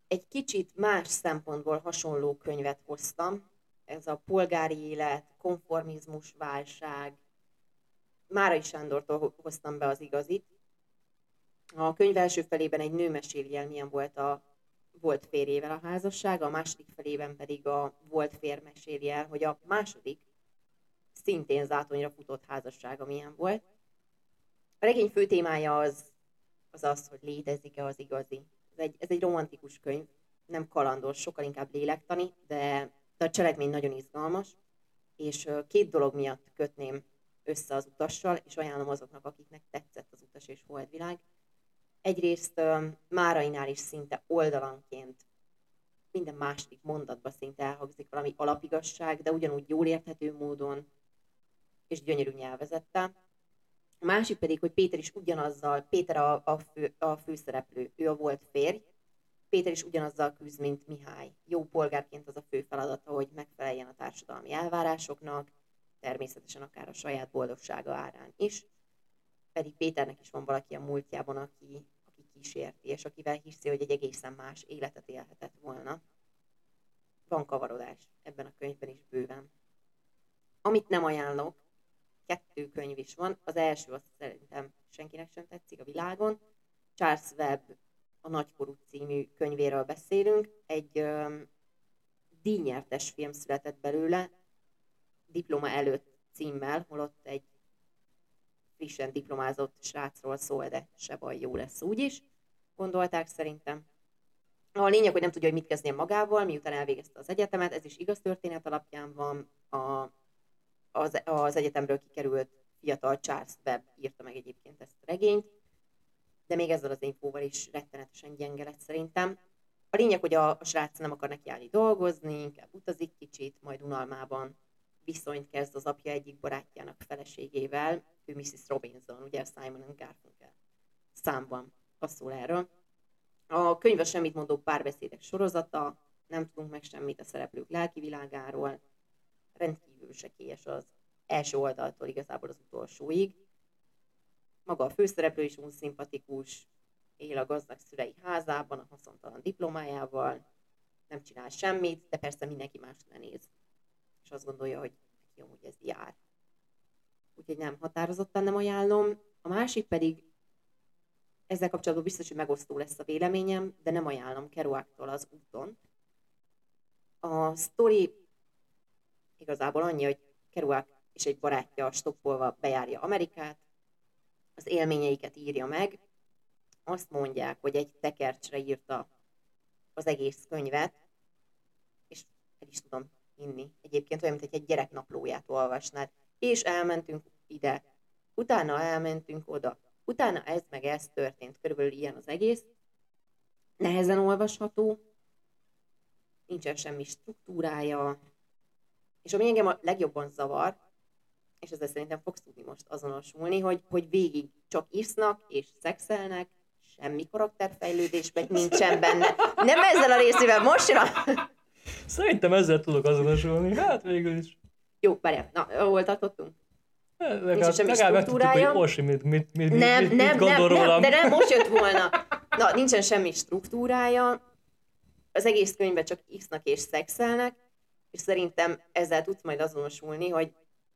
Egy kicsit más szempontból hasonló könyvet hoztam. Ez a polgári élet, konformizmus, válság. Márai Sándortól hoztam be az igazit. A könyv első felében egy nő meséli el, milyen volt a volt férjével a házassága, a második felében pedig a volt fér meséli el, hogy a második szintén zátonyra futott házassága milyen volt. A regény fő témája az az, az hogy létezik-e az igazi. Ez egy, ez egy romantikus könyv, nem kalandos, sokkal inkább lélektani, de, de a cselekmény nagyon izgalmas, és két dolog miatt kötném össze az utassal, és ajánlom azoknak, akiknek tetszett az utas és holdvilág egyrészt Márainál is szinte oldalanként minden második mondatban szinte elhangzik valami alapigasság, de ugyanúgy jól érthető módon és gyönyörű nyelvezettel. A másik pedig, hogy Péter is ugyanazzal, Péter a, a, fő, a főszereplő, ő a volt férj, Péter is ugyanazzal küzd, mint Mihály. Jó polgárként az a fő feladata, hogy megfeleljen a társadalmi elvárásoknak, természetesen akár a saját boldogsága árán is. Pedig Péternek is van valaki a múltjában, aki kísérti, és akivel hiszi, hogy egy egészen más életet élhetett volna. Van kavarodás ebben a könyvben is bőven. Amit nem ajánlok, kettő könyv is van. Az első azt szerintem senkinek sem tetszik a világon. Charles Webb a Nagykorú című könyvéről beszélünk. Egy um, díjnyertes film született belőle, diploma előtt címmel, holott egy frissen diplomázott srácról szól, de se baj, jó lesz úgyis. Gondolták szerintem. A lényeg, hogy nem tudja, hogy mit kezdjen magával, miután elvégezte az egyetemet, ez is igaz történet alapján van. A, az, az egyetemről kikerült fiatal Charles Webb írta meg egyébként ezt a regényt, de még ezzel az infóval is rettenetesen gyenge lett szerintem. A lényeg, hogy a, a srác nem akar nekiállni dolgozni, inkább utazik kicsit, majd unalmában viszonyt kezd az apja egyik barátjának feleségével, ő Mrs. Robinson, ugye Simon Garfunkel számban az szól erről. A könyv a semmit mondó párbeszédek sorozata, nem tudunk meg semmit a szereplők lelki világáról, rendkívül sekélyes az első oldaltól igazából az utolsóig. Maga a főszereplő is unszimpatikus, él a gazdag szülei házában, a haszontalan diplomájával, nem csinál semmit, de persze mindenki más lenéz. És azt gondolja, hogy neki amúgy ez jár. Úgyhogy nem, határozottan nem ajánlom. A másik pedig, ezzel kapcsolatban biztos, hogy megosztó lesz a véleményem, de nem ajánlom Kerouac-tól az úton. A sztori igazából annyi, hogy Kerouac és egy barátja stoppolva bejárja Amerikát, az élményeiket írja meg, azt mondják, hogy egy tekercsre írta az egész könyvet, és el is tudom inni. Egyébként olyan, mint egy gyerek naplóját olvasnád. És elmentünk ide, utána elmentünk oda, utána ez meg ez történt. Körülbelül ilyen az egész. Nehezen olvasható, nincsen semmi struktúrája, és ami engem a legjobban zavar, és ezzel szerintem fogsz tudni most azonosulni, hogy, hogy végig csak isznak és szexelnek, semmi karakterfejlődés meg nincsen benne. Nem ezzel a részével, most jön a... Szerintem ezzel tudok azonosulni, hát végül is. Jó, várjál, na, hol tartottunk? Legalább, legalább megtudtuk, hogy Orsi mit, mit, mit, nem, mit, nem, mit gondol nem, rólam. nem, de nem most jött volna. Na, nincsen semmi struktúrája, az egész könyvben csak isznak és szexelnek, és szerintem ezzel tudsz majd azonosulni, hogy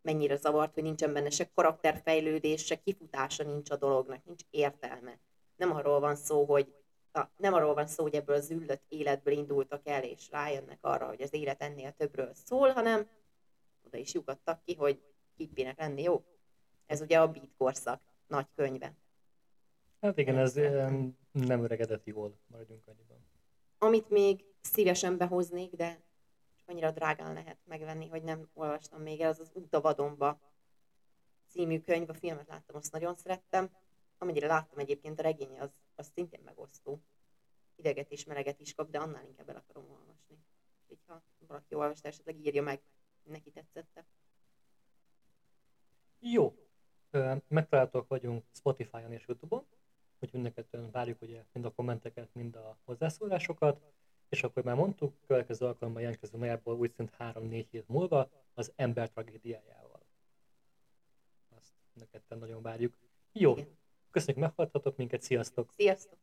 mennyire zavart, hogy nincsen benne se karakterfejlődés, se kifutása nincs a dolognak, nincs értelme. Nem arról van szó, hogy a, nem arról van szó, hogy ebből az üllött életből indultak el, és rájönnek arra, hogy az élet ennél többről szól, hanem oda is lyukadtak ki, hogy hippinek lenni jó. Ez ugye a beat korszak nagy könyve. Hát igen, ez em, nem öregedett jól, maradjunk annyiban. Amit még szívesen behoznék, de annyira drágán lehet megvenni, hogy nem olvastam még el, az az Út a vadonba című könyv, a filmet láttam, azt nagyon szerettem. Amennyire láttam egyébként a regény, az, az szintén megosztó. Ideget és meleget is kap, de annál inkább el akarom olvasni. Úgyhogy ha valaki olvasta, esetleg írja meg, neki tetszette. Jó. Ö, Megtalálhatók vagyunk Spotify-on és Youtube-on, hogy mindeket várjuk ugye mind a kommenteket, mind a hozzászólásokat, és akkor már mondtuk, következő alkalommal jelentkezünk nagyjából úgy szint 3-4 hét múlva az ember tragédiájával. Azt ketten nagyon várjuk. Jó, köszönjük, meghallgattatok minket, sziasztok! Sziasztok!